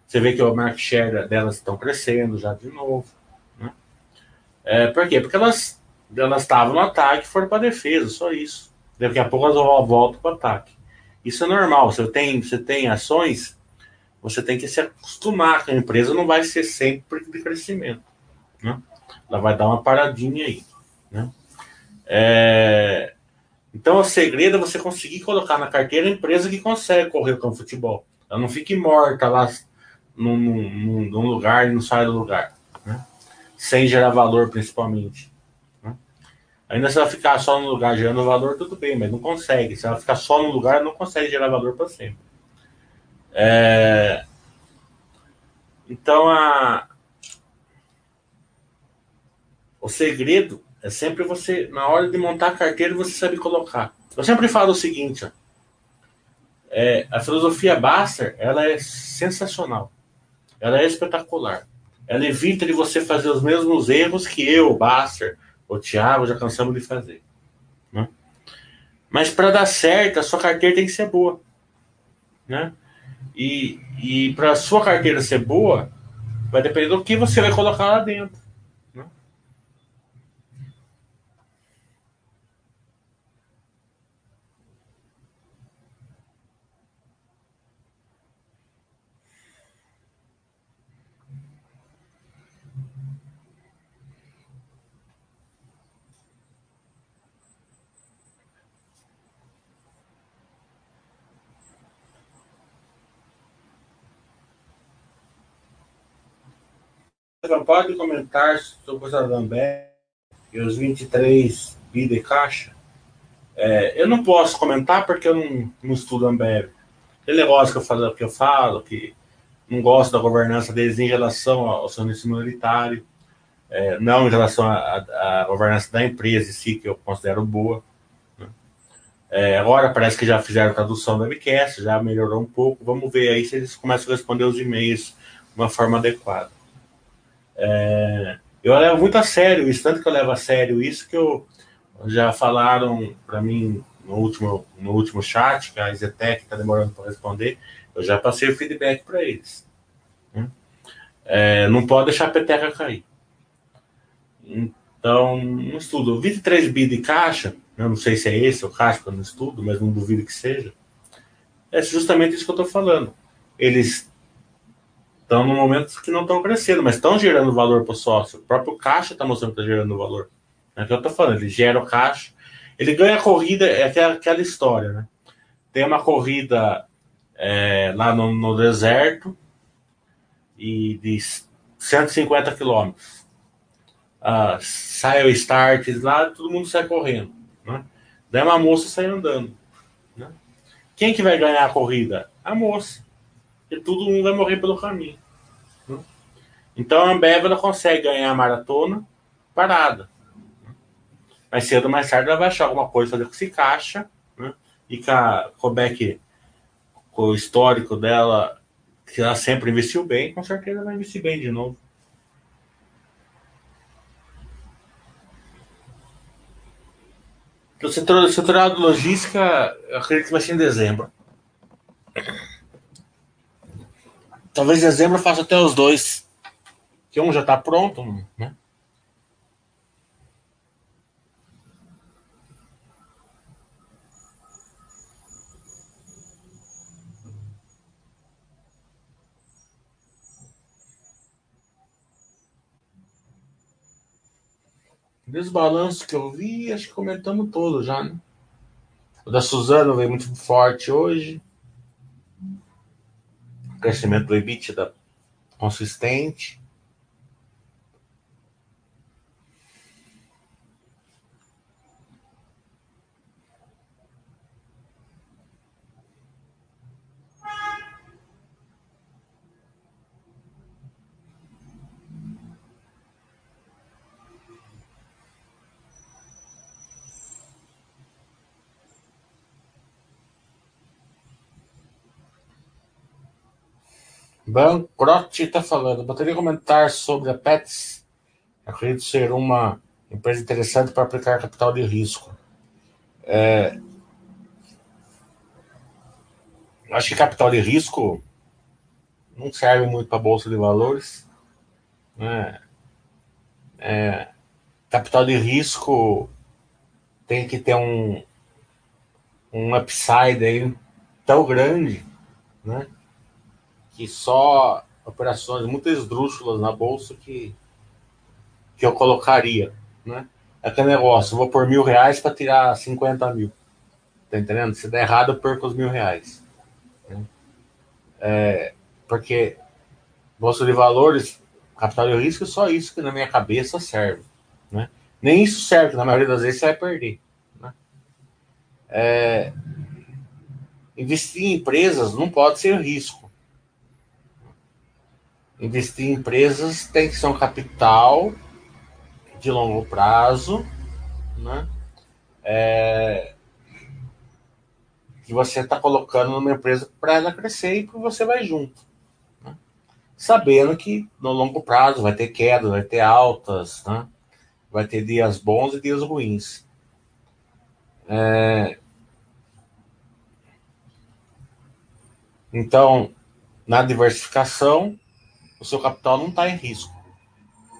Speaker 1: Você vê que o market share delas estão crescendo já de novo? É, por quê? Porque elas elas estavam no ataque e foram para defesa, só isso. Daqui a pouco elas voltam para o ataque. Isso é normal. Você tem, você tem ações, você tem que se acostumar que a empresa não vai ser sempre de crescimento. Né? Ela vai dar uma paradinha aí. Né? É... Então, o segredo é você conseguir colocar na carteira a empresa que consegue correr com o futebol. Ela não fique morta lá num, num, num lugar e não sai do lugar. Sem gerar valor, principalmente. Né? Ainda se ela ficar só no lugar gerando valor, tudo bem, mas não consegue. Se ela ficar só no lugar, não consegue gerar valor para sempre. É... Então, a... o segredo é sempre você, na hora de montar a carteira, você sabe colocar. Eu sempre falo o seguinte, ó, é, a filosofia Baster, ela é sensacional. Ela é espetacular. Ela evita de você fazer os mesmos erros que eu, o Baster, o Thiago já cansamos de fazer. Né? Mas para dar certo, a sua carteira tem que ser boa. Né? E, e para a sua carteira ser boa, vai depender do que você vai colocar lá dentro. Não pode comentar sobre o Ambev e os 23 bi de caixa? É, eu não posso comentar porque eu não, não estudo Ambev. Tem negócio que eu, falo, que eu falo que não gosto da governança deles em relação ao serviço minoritário, é, não em relação à governança da empresa em si, que eu considero boa. Né? É, agora parece que já fizeram tradução do webcast, já melhorou um pouco. Vamos ver aí se eles começam a responder os e-mails de uma forma adequada. É, eu levo muito a sério isso, tanto que eu levo a sério isso que eu já falaram para mim no último, no último chat, que a Zetec está demorando para responder, eu já passei o feedback para eles. Né? É, não pode deixar a peteca cair. Então, não estudo. 23 bi de caixa, eu não sei se é esse o caixa, eu não estudo, mas não duvido que seja. É justamente isso que eu estou falando. Eles estão no momento que não estão crescendo, mas estão gerando valor para o sócio. O próprio caixa está mostrando que está gerando valor. É o que eu estou falando, ele gera o caixa, ele ganha a corrida, é aquela, aquela história, né? Tem uma corrida é, lá no, no, deserto e de 150 quilômetros. Ah, sai o start lá, todo mundo sai correndo. Né? Daí uma moça sai andando. Né? Quem que vai ganhar a corrida? A moça. E todo mundo vai morrer pelo caminho. Né? Então a Ambev ela consegue ganhar a maratona parada. Mais cedo ou mais tarde ela vai achar alguma coisa fazer com esse caixa. Né? E com, a, o back, com o histórico dela, que ela sempre investiu bem, com certeza vai investir bem de novo. O setor, setor de logística, acredito que vai ser em dezembro. Talvez dezembro eu faça até os dois. Que um já está pronto, né? Dos balanços que eu vi, acho que comentamos todo já, né? O da Suzano veio muito forte hoje. Crescimento do EBITDA consistente. Bancrote está falando. Poderia comentar sobre a Pets? Acredito ser uma empresa interessante para aplicar capital de risco. É... Acho que capital de risco não serve muito para a bolsa de valores. Né? É... Capital de risco tem que ter um, um upside aí tão grande, né? Que só operações muito esdrúxulas na bolsa que, que eu colocaria, né? É aquele negócio, vou por mil reais para tirar 50 mil. Tá entendendo? Se der errado, eu perco os mil reais. Né? É, porque bolsa de valores, capital de risco, é só isso que na minha cabeça serve. Né? Nem isso serve, na maioria das vezes você vai perder. Né? É, investir em empresas não pode ser risco investir em empresas tem que ser um capital de longo prazo, né? É, que você está colocando numa empresa para ela crescer e que você vai junto. Né? Sabendo que no longo prazo vai ter quedas, vai ter altas, né? vai ter dias bons e dias ruins. É, então, na diversificação, o seu capital não está em risco.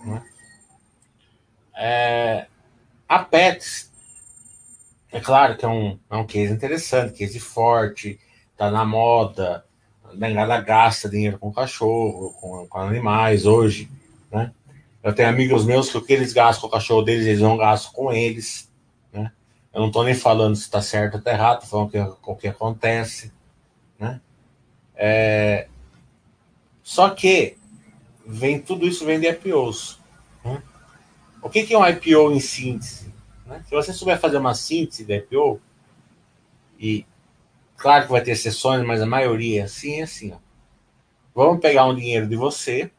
Speaker 1: Né? É, a Pets, é claro que é um, é um case interessante, case forte, está na moda, a Bengala gasta dinheiro com cachorro, com, com animais hoje, né? Eu tenho amigos meus que o que eles gastam com o cachorro deles, eles não gastam com eles, né? Eu não estou nem falando se está certo ou está errado, estou falando que, o que acontece, né? É... Só que vem tudo isso vem de IPOs. Né? O que, que é um IPO em síntese? Né? Se você souber fazer uma síntese de IPO, e claro que vai ter exceções, mas a maioria é assim, é assim. Ó. Vamos pegar um dinheiro de você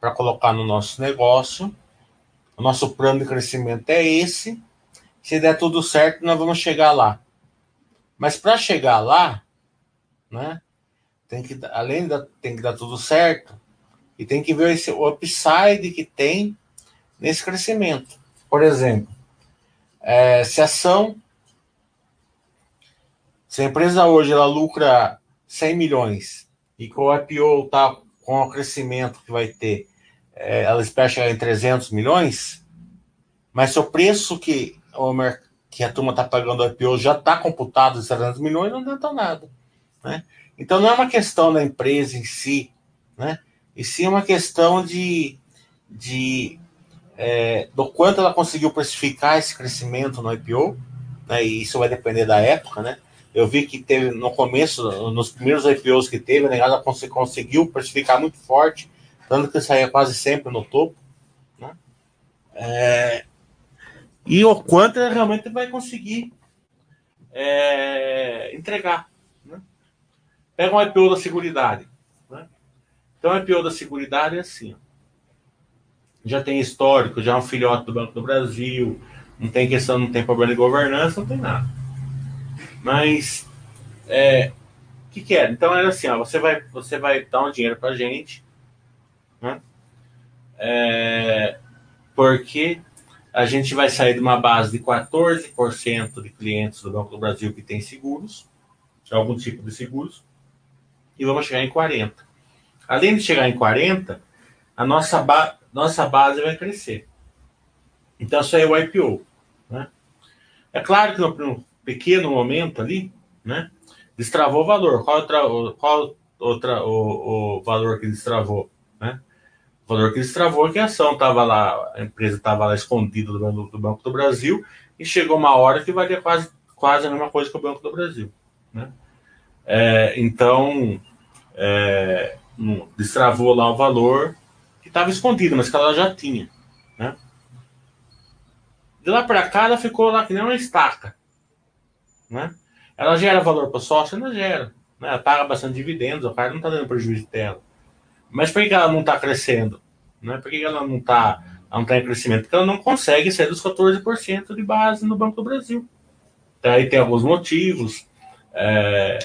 Speaker 1: para colocar no nosso negócio. O nosso plano de crescimento é esse. Se der tudo certo, nós vamos chegar lá. Mas para chegar lá, né, tem que além da tem que dar tudo certo, e tem que ver esse, upside que tem nesse crescimento. Por exemplo, é, se a ação. Se a empresa hoje ela lucra 100 milhões e com o IPO está com o crescimento que vai ter, é, ela espera chegar em 300 milhões, mas se o preço que, o, que a turma está pagando o IPO já está computado em 300 milhões, não adianta nada. Né? Então não é uma questão da empresa em si né? E sim uma questão de, de é, do quanto ela conseguiu precificar esse crescimento no IPO, né? E isso vai depender da época, né? Eu vi que teve no começo, nos primeiros IPOs que teve, né, ela conseguiu precificar muito forte, tanto que saía quase sempre no topo. Né? É, e o quanto ela realmente vai conseguir é, entregar. Né? Pega um IPO da Seguridade. Então, o IPO da Seguridade é assim. Já tem histórico, já é um filhote do Banco do Brasil, não tem questão, não tem problema de governança, não tem nada. Mas é, o que, que é? Então era assim, ó, você vai, você vai dar um dinheiro para gente, né? É, porque a gente vai sair de uma base de 14% de clientes do Banco do Brasil que tem seguros, algum tipo de seguros, e vamos chegar em 40%. Além de chegar em 40%, a nossa, ba nossa base vai crescer. Então, isso aí é o IPO. Né? É claro que no, pequeno momento ali, né? Destravou o valor. Qual, outra, qual outra, o, o valor que destravou? Né? O valor que destravou é que a ação estava lá, a empresa estava lá escondida do, do, Banco do Brasil e chegou uma hora que valia quase, quase a mesma coisa que o Banco do Brasil. Né? É, então, é, destravou lá o valor que estava escondido, mas que ela já tinha. Né? De lá para cá, ela ficou lá que nem uma estaca. Né? Ela gera valor para o sócio? Ela gera. Né? Ela paga bastante dividendos, o cara não está dando prejuízo dela. Mas por que ela não está crescendo? Né? Por que ela não está não tá em crescimento? Porque ela não consegue ser dos 14% de base no Banco do Brasil. Então, aí tem alguns motivos. É,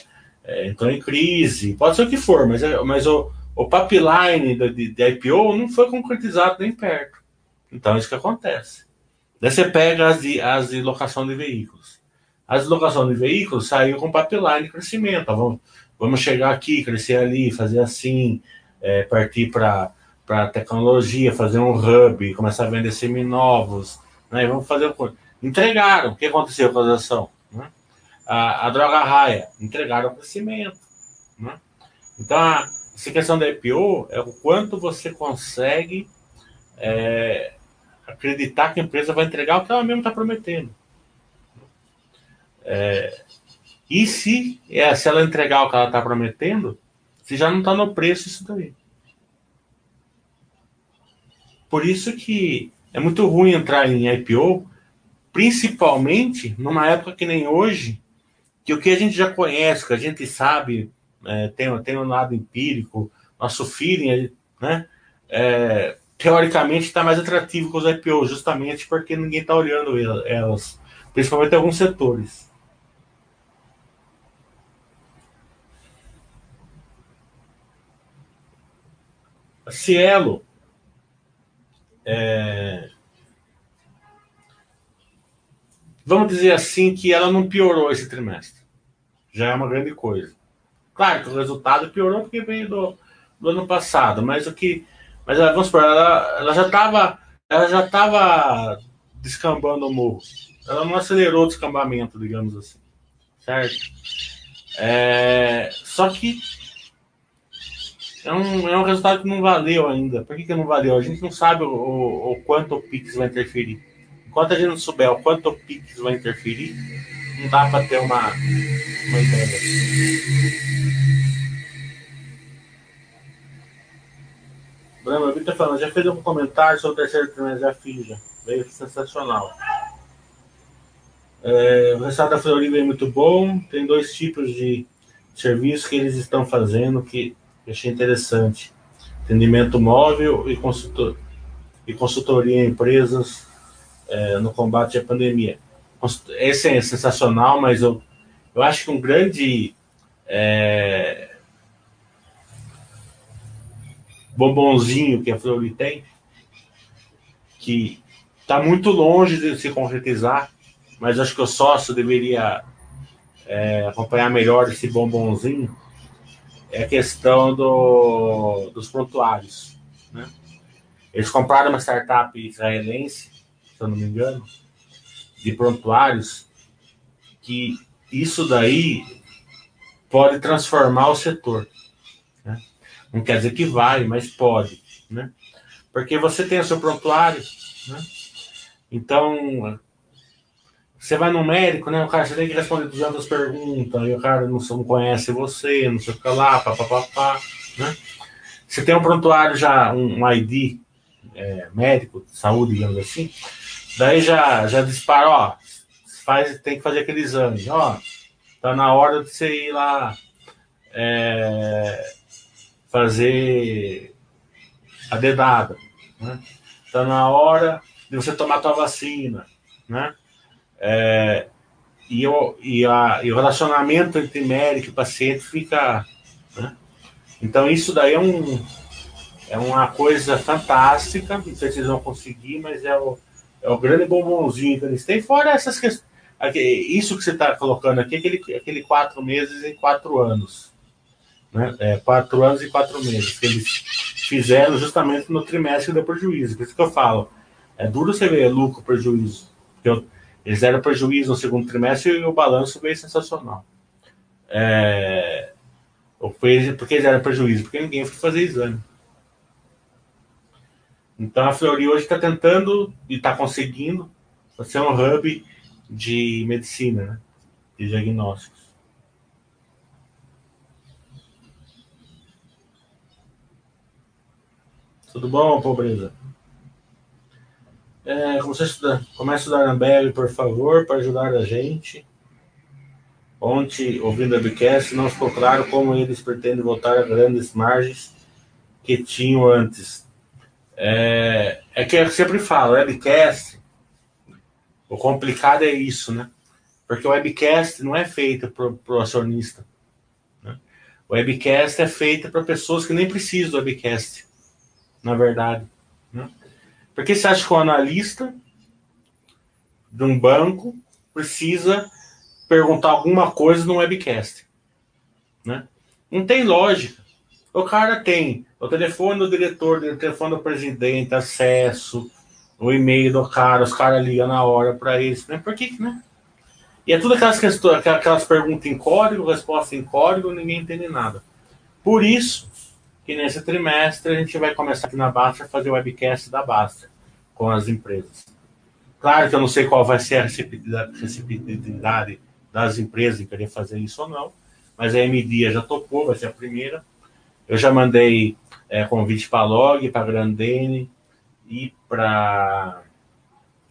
Speaker 1: é, entrou em crise, pode ser o que for, mas, é, mas o, o pipeline de, de IPO não foi concretizado nem perto. Então, é isso que acontece. Daí você pega as de, as de locação de veículos. A deslocação de veículos saiu com pipeline de crescimento. Vamos, vamos chegar aqui, crescer ali, fazer assim, é, partir para para tecnologia, fazer um hub, começar a vender seminovos, né? vamos fazer entregaram. O que aconteceu com a ação? A, a, droga raia, entregaram o crescimento. Né? Então, a, essa questão da IPO é o quanto você consegue é, acreditar que a empresa vai entregar o que ela mesmo está prometendo. É, e se, é, se ela entregar o que ela está prometendo, se já não está no preço isso daí. Por isso que é muito ruim entrar em IPO, principalmente numa época que nem hoje, que o que a gente já conhece, que a gente sabe, é, tem, tem um lado empírico, nosso feeling, né? É, teoricamente está mais atrativo que os IPOs, justamente porque ninguém está olhando elas, principalmente alguns setores. Cielo é... vamos dizer assim que ela não piorou esse trimestre. Já é uma grande coisa. Claro que o resultado piorou porque veio do, do ano passado, mas o que. Mas vamos supor, ela, ela já estava. Ela já estava descambando o morro. Ela não acelerou o descambamento, digamos assim. Certo? É, só que é um, é um resultado que não valeu ainda. Por que, que não valeu? A gente não sabe o, o, o quanto o Pix vai interferir. Enquanto a gente não souber o quanto o Pix vai interferir, não dá para ter uma, uma ideia. Brama, Vitor falando, já fez algum comentário sobre o terceiro trimestre? Fiz, já. Veio sensacional. É, o resultado da Florida é muito bom. Tem dois tipos de serviço que eles estão fazendo que eu achei interessante. Atendimento móvel e, consultor, e consultoria em empresas é, no combate à pandemia. Esse é sensacional, mas eu, eu acho que um grande é, bombonzinho que a Fleury tem, que está muito longe de se concretizar, mas acho que o sócio deveria é, acompanhar melhor esse bombonzinho, é a questão do, dos prontuários. Né? Eles compraram uma startup israelense, se eu não me engano, de prontuários, que isso daí pode transformar o setor. Né? Não quer dizer que vai, mas pode, né? Porque você tem o seu prontuário, né? Então, você vai no médico, né? O cara você tem que responder 200 perguntas, e o cara não, não conhece você, não sei o que lá, papapá, né? Você tem um prontuário já, um, ID é, médico, saúde, digamos assim, daí já, já dispara, ó, faz, tem que fazer aquele exame, ó, tá na hora de você ir lá é, fazer a dedada, né? Tá na hora de você tomar tua vacina, né? É, e, o, e, a, e o relacionamento entre médico e paciente fica, né? Então isso daí é um é uma coisa fantástica, não sei se vocês vão conseguir, mas é o, é o grande bombonzinho que eles têm, fora essas questões. Isso que você está colocando aqui, aquele, aquele quatro meses em quatro anos. Né? É, quatro anos e quatro meses, que eles fizeram justamente no trimestre deu prejuízo. Por isso que eu falo, é duro você ver lucro, prejuízo. Eu, eles deram prejuízo no segundo trimestre e o balanço veio sensacional. É, porque eles deram prejuízo? Porque ninguém foi fazer exame. Então a Fleury hoje está tentando e está conseguindo ser um hub de medicina, né? de diagnósticos. Tudo bom, pobreza? É, comece a estudar, comece a estudar por favor, para ajudar a gente. Ontem, ouvindo a Bcast, não ficou claro como eles pretendem voltar a grandes margens que tinham antes. É, é que eu sempre falo, webcast, o complicado é isso, né? Porque o webcast não é feito para o acionista. Né? O webcast é feito para pessoas que nem precisam do webcast, na verdade. Né? Porque você acha que o analista de um banco precisa perguntar alguma coisa no webcast? Né? Não tem lógica. O cara tem o telefone do diretor, o telefone do presidente, acesso, o e-mail do cara, os caras ligam na hora para eles, né? Por que, né? E é tudo aquelas questões, aquelas perguntas em código, resposta em código, ninguém entende nada. Por isso que nesse trimestre a gente vai começar aqui na Basta a fazer o webcast da Basta com as empresas. Claro que eu não sei qual vai ser a receptividade das empresas em querer fazer isso ou não, mas a MD já topou, vai ser a primeira. Eu já mandei é, convite para a Log, para a Grandene e para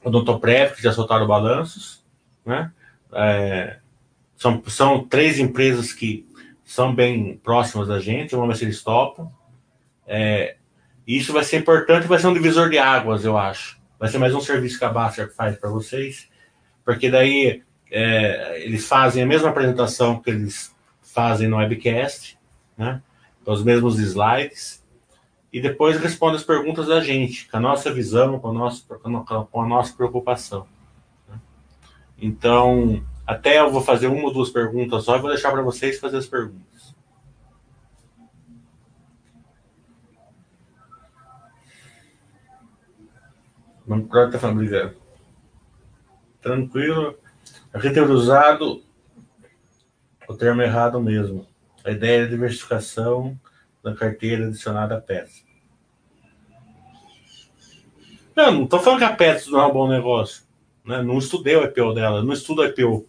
Speaker 1: o Odontoprev, que já soltaram balanços. Né? É, são, são três empresas que são bem próximas da gente, vamos ver se eles topam. É, isso vai ser importante, vai ser um divisor de águas, eu acho. Vai ser mais um serviço que a Baster faz para vocês, porque daí é, eles fazem a mesma apresentação que eles fazem no webcast, né? Os mesmos slides, e depois responde as perguntas da gente, com a nossa visão, com a nossa, com a nossa preocupação. Então, até eu vou fazer uma ou duas perguntas só e vou deixar para vocês fazer as perguntas. Não importa, família. Tranquilo. Aqui tem usado o termo errado mesmo. A ideia é diversificação da carteira adicionada à peça. Não, não estou falando que a Petros não é um bom negócio. Né? Não estudei o IPO dela, não estudo IPO.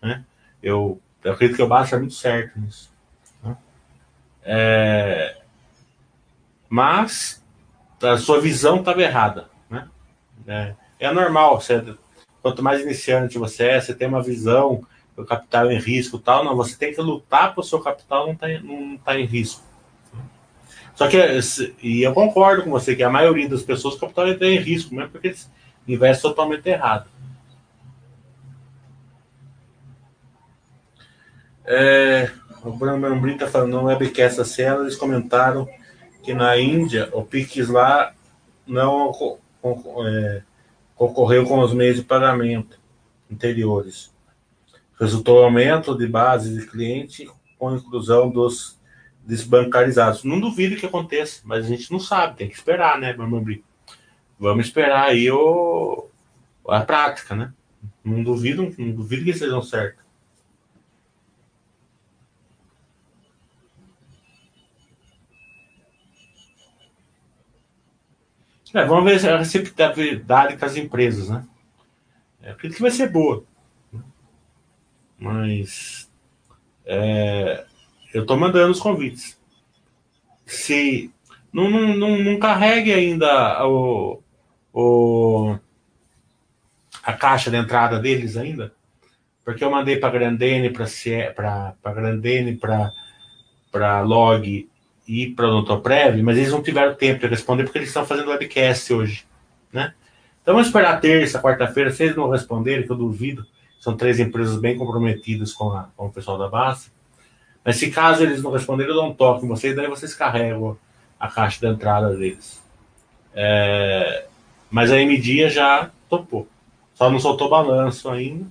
Speaker 1: Né? Eu, eu acredito que o Baixa é muito certo nisso. Né? É... Mas a sua visão estava errada. Né? É, é normal, você, quanto mais iniciante você é, você tem uma visão o capital em risco tal, não, você tem que lutar para o seu capital não estar tá, não tá em risco. Só que, e eu concordo com você, que a maioria das pessoas o capital está em risco, mesmo porque eles investem totalmente errado. É, o Bruno Membrin está falando no webcast da cena, eles comentaram que na Índia o PIX lá não é, concorreu com os meios de pagamento anteriores. Resultou aumento de base de cliente com inclusão dos desbancarizados. Não duvido que aconteça, mas a gente não sabe, tem que esperar, né, Bambi? Vamos esperar aí o, a prática, né? Não duvido, não duvido que sejam certos. É, vamos ver a receptividade com as empresas, né? Eu acredito que vai ser boa. Mas é, eu estou mandando os convites. Se não, não, não, não carregue ainda o, o, a caixa de entrada deles ainda, porque eu mandei para Grandene, para Grandene, para Log e para Notoprev, mas eles não tiveram tempo de responder porque eles estão fazendo webcast hoje, né? Então vamos esperar terça, quarta-feira, se eles não responderem, que eu duvido, são três empresas bem comprometidas com, a, com o pessoal da base. Mas se caso eles não responderem, eu dou um toque em vocês, daí vocês carregam a caixa de entrada deles. É, mas a MDia já topou. Só não soltou balanço ainda.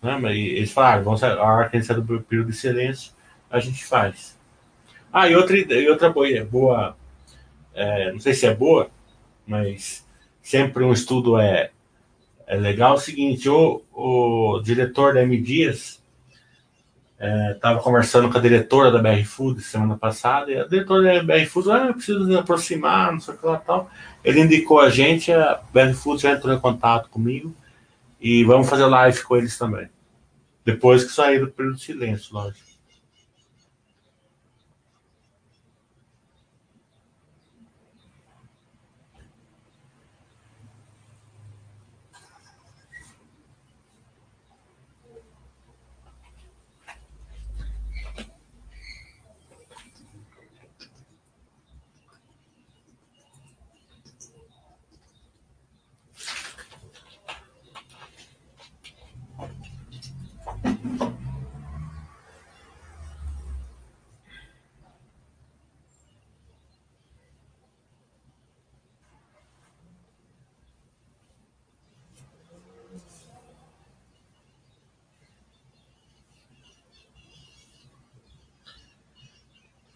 Speaker 1: Né? Mas eles falaram, vamos, a hora que a gente sai do período de silêncio, a gente faz. Ah, e outra, e outra boa, boa é, não sei se é boa, mas sempre um estudo é, é legal. O seguinte, o, o diretor da M Dias estava é, conversando com a diretora da BR Food semana passada, e a diretora da BR Food, ah, eu preciso me aproximar, não sei o que lá tal. Ele indicou a gente, a BR Food já entrou em contato comigo, e vamos fazer live com eles também. Depois que sair do período de silêncio, lógico.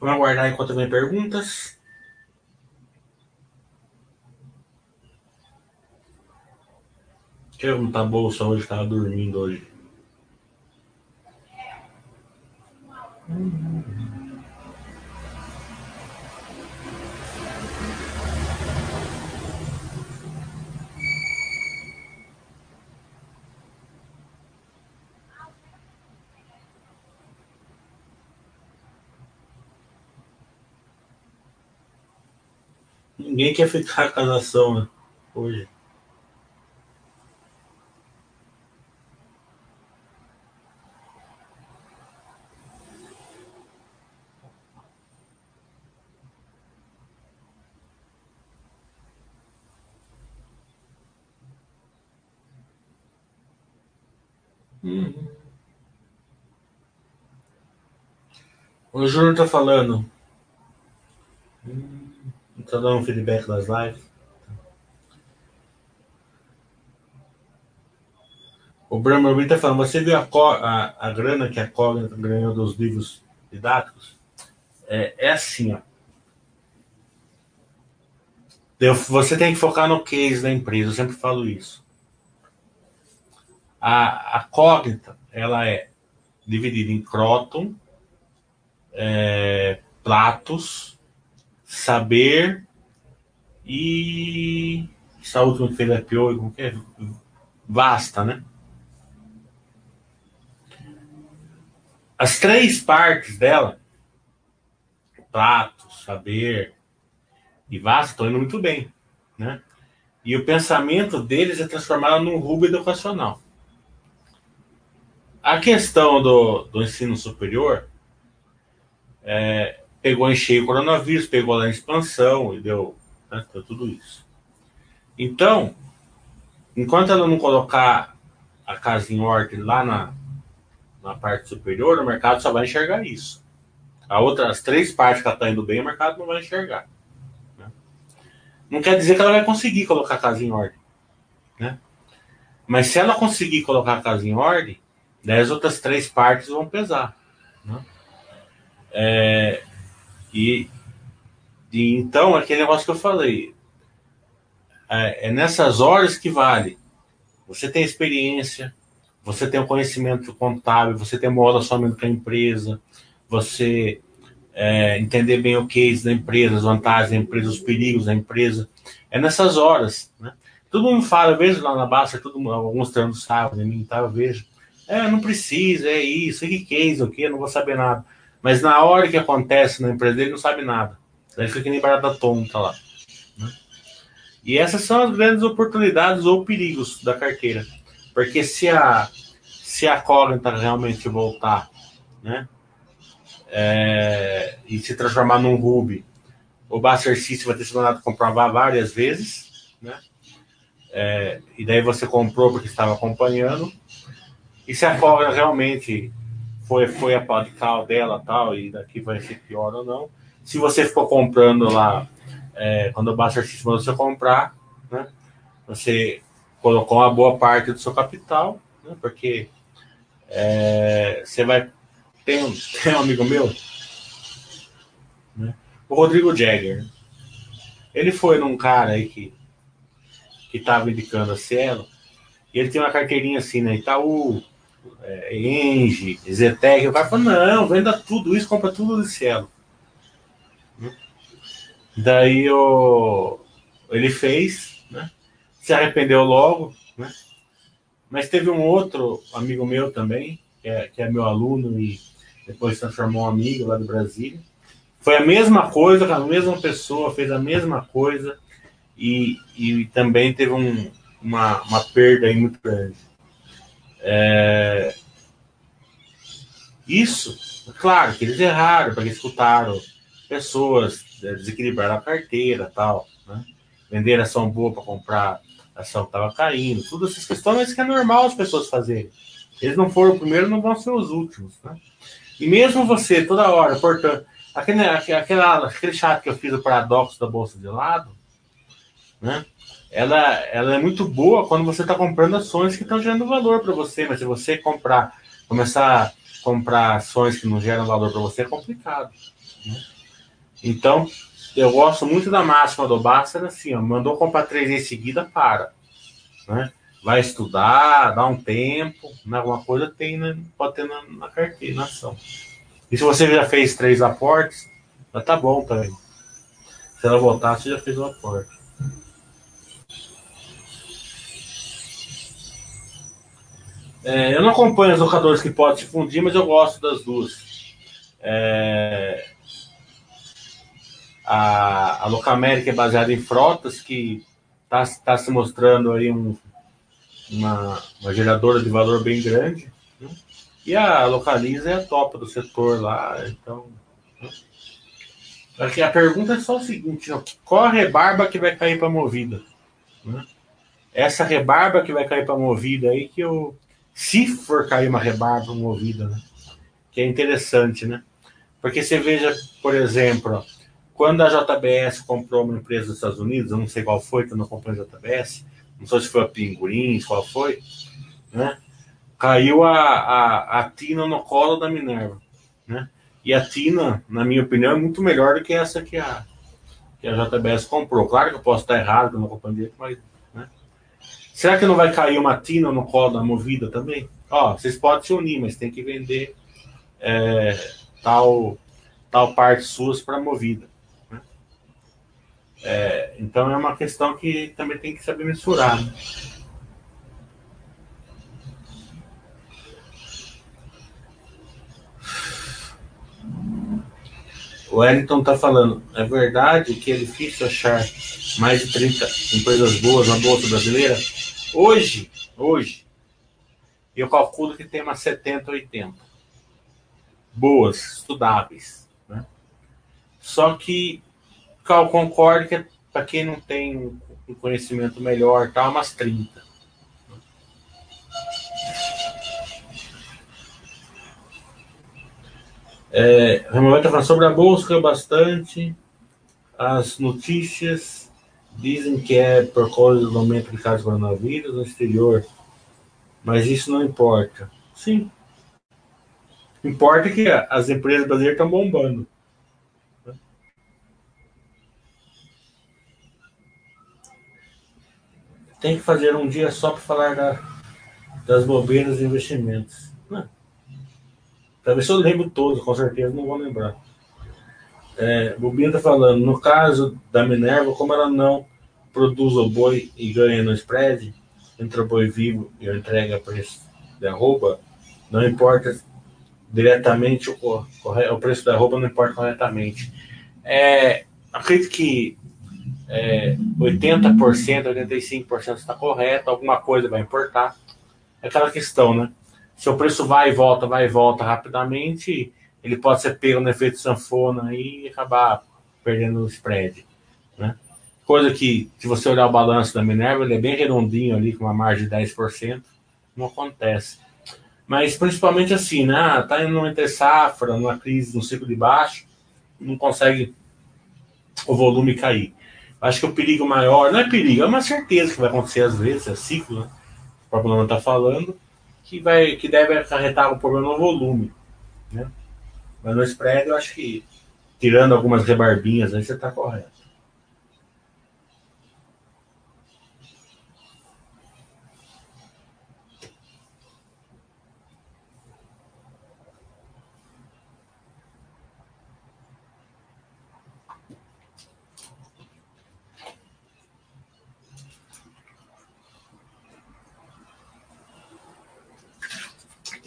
Speaker 1: Vamos aguardar enquanto vem perguntas. Eu não tá bolsa hoje, tava dormindo hoje. Ninguém quer ficar com a nação né? hoje. Uhum. O Júnior tá falando. Estou dando um feedback das lives. O Brahma está falando, você viu a, a, a, grana que a Cognita ganhou dos livros didáticos? É, é assim, ó. Você tem que focar no case da empresa, eu sempre falo isso. A, a Cognita, ela é dividida em Croton, é, Platos, saber e essa última que fez a pior, como que é? Vasta, né? As três partes dela, prato, saber e vasta, estão indo muito bem, né? E o pensamento deles é transformá-la num rubo educacional. A questão do, do ensino superior é, pegou em cheio o coronavírus, pegou lá em expansão e deu, né, deu tudo isso. Então, enquanto ela não colocar a casa em ordem lá na, na parte superior, o mercado só vai enxergar isso. A outra, as três partes que ela está indo bem, o mercado não vai enxergar. Né? Não quer dizer que ela vai conseguir colocar a casa em ordem. Né? Mas se ela conseguir colocar a casa em ordem, daí as outras três partes vão pesar. Né? É, e, e então, aquele negócio que eu falei, é, é nessas horas que vale. Você tem experiência, você tem o conhecimento contábil, você tem um relacionamento com a empresa, você é, entender bem o case da empresa, as vantagens da empresa, os perigos da empresa. É nessas horas, né? Todo mundo fala, eu vejo lá na Basta, todo mundo, alguns treinos sábado em mim, tá, eu vejo. É, não precisa, é isso, que case, o que, não vou saber nada. Mas na hora que acontece na empresa dele, não sabe nada. Daí fica que nem barata tonta lá. Né? E essas são as grandes oportunidades ou perigos da carteira. Porque se a, se a cognita realmente voltar, né? É, e se transformar num Ruby, o Buster System vai ter se mandado comprovar várias vezes, né? É, e daí você comprou porque estava acompanhando. E se a cognita realmente foi, foi a pau dela tal, e daqui vai ser pior ou não. Se você ficou comprando lá, é, quando o Buster System mandou você comprar, né? Você colocou uma boa parte do seu capital, né? Porque é, você vai tem um, tem um amigo meu, né? o Rodrigo Jagger. Ele foi num cara aí que, que tava indicando a Cielo, e ele tem uma carteirinha assim, né? Itaú, é, Engie, Zetec. O cara falou: não, venda tudo isso, compra tudo de Cielo. Daí o, ele fez, né? se arrependeu logo, né? Mas teve um outro amigo meu também, que é, que é meu aluno e depois se transformou um amigo lá do Brasília. Foi a mesma coisa, a mesma pessoa fez a mesma coisa e, e também teve um, uma, uma perda aí muito grande. É... Isso, claro que eles erraram, porque escutaram pessoas, é, desequilibraram a carteira tal, né? Venderam ação boa para comprar ação que estava caindo, todas essas questões que é normal as pessoas fazerem. Eles não foram o primeiro, não vão ser os últimos, né? E mesmo você, toda hora, portanto, aquele, aquela, aquele chat que eu fiz do paradoxo da bolsa de lado, né? Ela, ela é muito boa quando você está comprando ações que estão gerando valor para você, mas se você comprar, começar a comprar ações que não geram valor para você, é complicado. Né? Então, eu gosto muito da máxima do Basta, assim, ó, mandou comprar três em seguida, para. Né? vai estudar, dá um tempo, né, alguma coisa tem, né, pode ter na, na carteira, na ação. E se você já fez três aportes, já tá bom também. Se ela voltar, você já fez o aporte. É, eu não acompanho os locadores que podem se fundir, mas eu gosto das duas. É, a, a Locamérica é baseada em frotas, que está tá se mostrando aí um, uma, uma geradora de valor bem grande. Né? E a Localiza é a top do setor lá. Então. Né? A pergunta é só o seguinte: qual a rebarba que vai cair para movida? Né? Essa rebarba que vai cair para movida aí, que eu. Se for cair uma rebarba movida, né? que é interessante, né? Porque você veja, por exemplo, quando a JBS comprou uma empresa dos Estados Unidos, eu não sei qual foi, que eu não a JBS, não sei se foi a Pinguins, qual foi, né? Caiu a, a, a Tina no colo da Minerva, né? E a Tina, na minha opinião, é muito melhor do que essa que a, que a JBS comprou. Claro que eu posso estar errado, não acompanho mas. Né? Será que não vai cair uma Tina no colo da Movida também? Ó, vocês podem se unir, mas tem que vender é, tal, tal parte suas para Movida. É, então é uma questão que também tem que saber mensurar. Né? O Wellington está falando, é verdade que é difícil achar mais de 30 empresas boas na Bolsa Brasileira? Hoje, hoje, eu calculo que tem umas 70, 80. Boas, estudáveis. Né? Só que Cal, concordo que para quem não tem um conhecimento melhor, tá umas 30. É, Remover está falando sobre a bolsa bastante. As notícias dizem que é por causa do aumento de casos de coronavírus no exterior, mas isso não importa. Sim. Importa que as empresas brasileiras estão bombando. tem que fazer um dia só para falar da, das bobeiras e investimentos. Não. Talvez eu lembro todos, com certeza não vou lembrar. É, Bobinha está falando, no caso da Minerva, como ela não produz o boi e ganha no spread, entre o boi vivo e entrega a preço de arroba, não importa diretamente o, o preço da arroba, não importa corretamente. É, acredito que é, 80%, 85% está correto, alguma coisa vai importar. É aquela questão, né? Se o preço vai e volta, vai e volta rapidamente, ele pode ser pego no efeito sanfona e acabar perdendo o spread, né? Coisa que, se você olhar o balanço da Minerva, ele é bem redondinho ali, com uma margem de 10%, não acontece. Mas principalmente assim, né? Tá indo entre safra, numa crise, num ciclo de baixo, não consegue o volume cair. Acho que o perigo maior, não é perigo, é uma certeza que vai acontecer às vezes, é ciclo, né? O próprio está falando, que, vai, que deve acarretar um problema no volume. Né? Mas no spread, eu acho que, tirando algumas rebarbinhas, aí você está correto.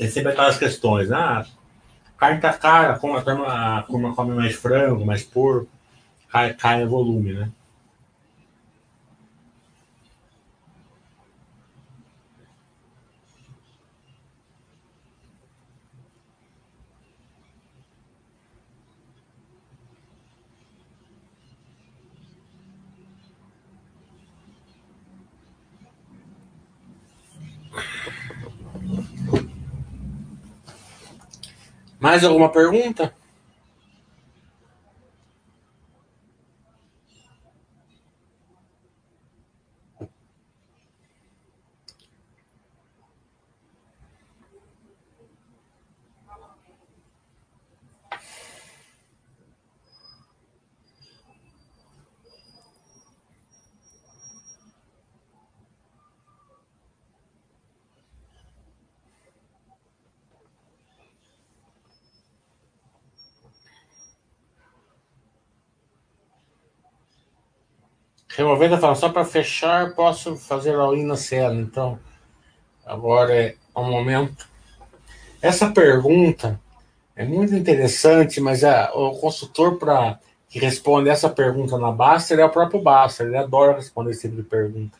Speaker 1: Sempre aquelas questões, ah, carne tá cara, como a a turma come mais frango, mais porco, cai, cai o volume, né? Mais alguma pergunta? Removendo fala, só para fechar, posso fazer all-in na cena. Então, agora é o momento. Essa pergunta é muito interessante, mas a, o consultor para que responde essa pergunta na Baster é o próprio Baster. Ele adora responder esse tipo de pergunta.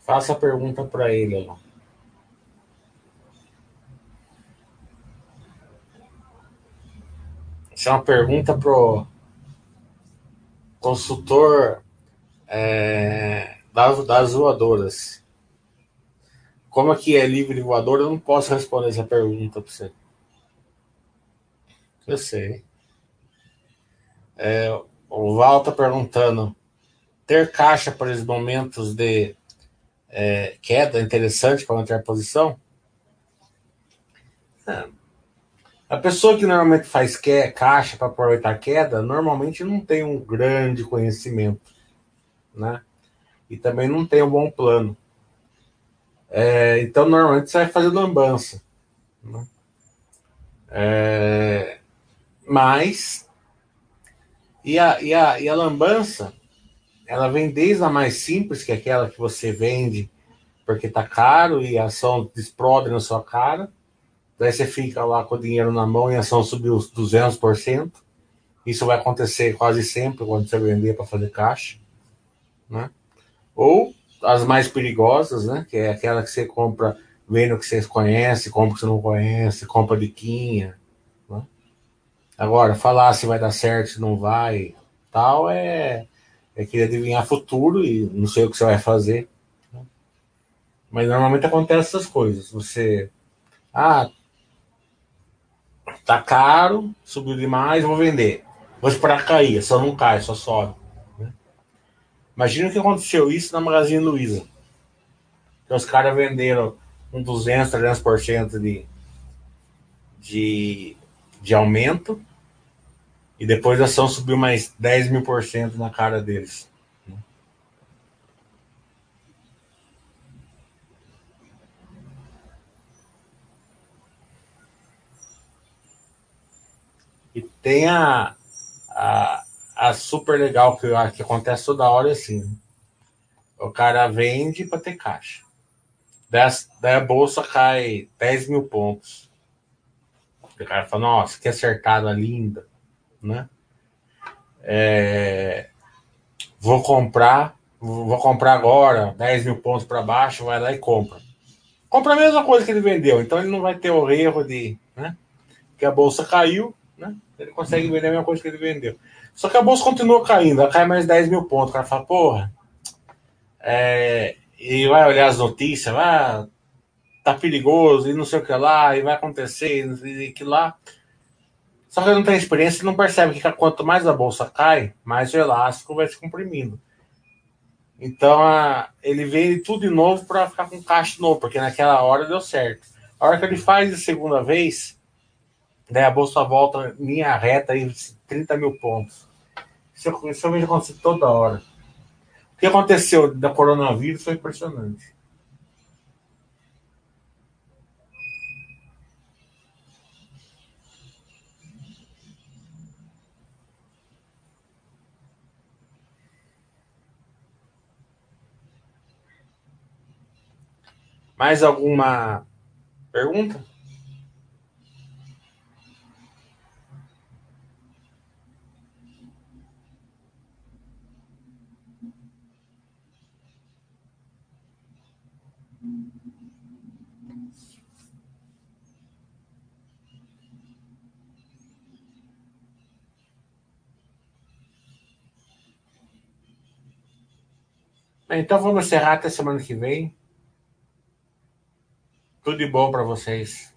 Speaker 1: Faça a pergunta para ele, lá. Essa é uma pergunta pro consultor é, das, das voadoras. Como aqui é livre voador, eu não posso responder essa pergunta para você. Eu sei. É, o Val está perguntando: ter caixa para os momentos de é, queda interessante para manter a posição? É. A pessoa que normalmente faz que, caixa para aproveitar a queda, normalmente não tem um grande conhecimento né? E também não tem um bom plano. É, então, normalmente você vai fazer lambança. Né? É, mas, e a, e, a, e a lambança, ela vem desde a mais simples, que é aquela que você vende porque tá caro e a ação explode na sua cara. Daí você fica lá com o dinheiro na mão e a ação subiu os 200%. Isso vai acontecer quase sempre quando você vender para fazer caixa né? Ou as mais perigosas, né? Que é aquela que você compra vendo que você conhece, compra que você não conhece, compra de quinha. Né? Agora, falar se vai dar certo, se não vai, tal, é, é querer adivinhar futuro e não sei o que você vai fazer. Né? Mas normalmente acontece essas coisas. Você, ah, tá caro, subiu demais, vou vender. Vou esperar cair, só não cai, só sobe. Imagina que aconteceu isso na Magazine Luiza. Que os caras venderam um 200, 300% de, de, de aumento e depois a ação subiu mais 10 mil por cento na cara deles. E tem a, a, a super legal que, que acontece toda hora é assim. O cara vende para ter caixa. Daí a bolsa cai 10 mil pontos. O cara fala, nossa, que acertada linda, né? É, vou comprar, vou comprar agora, 10 mil pontos para baixo, vai lá e compra. Compra a mesma coisa que ele vendeu, então ele não vai ter o erro de, né? Que a bolsa caiu, né? Ele consegue vender a mesma coisa que ele vendeu. Só que a bolsa continua caindo, ela cai mais 10 mil pontos. O cara fala, porra, é, e vai olhar as notícias, vai, tá perigoso, e não sei o que lá, e vai acontecer, e que lá. Só que ele não tem experiência, ele não percebe que quanto mais a bolsa cai, mais o elástico vai se comprimindo. Então a, ele vende tudo de novo para ficar com caixa novo, porque naquela hora deu certo. A hora que ele faz a segunda vez, daí a bolsa volta linha reta em 30 mil pontos. Isso, isso eu acontecer toda hora. O que aconteceu da coronavírus foi impressionante. Mais alguma pergunta? Então vamos encerrar até semana que vem. Tudo de bom para vocês.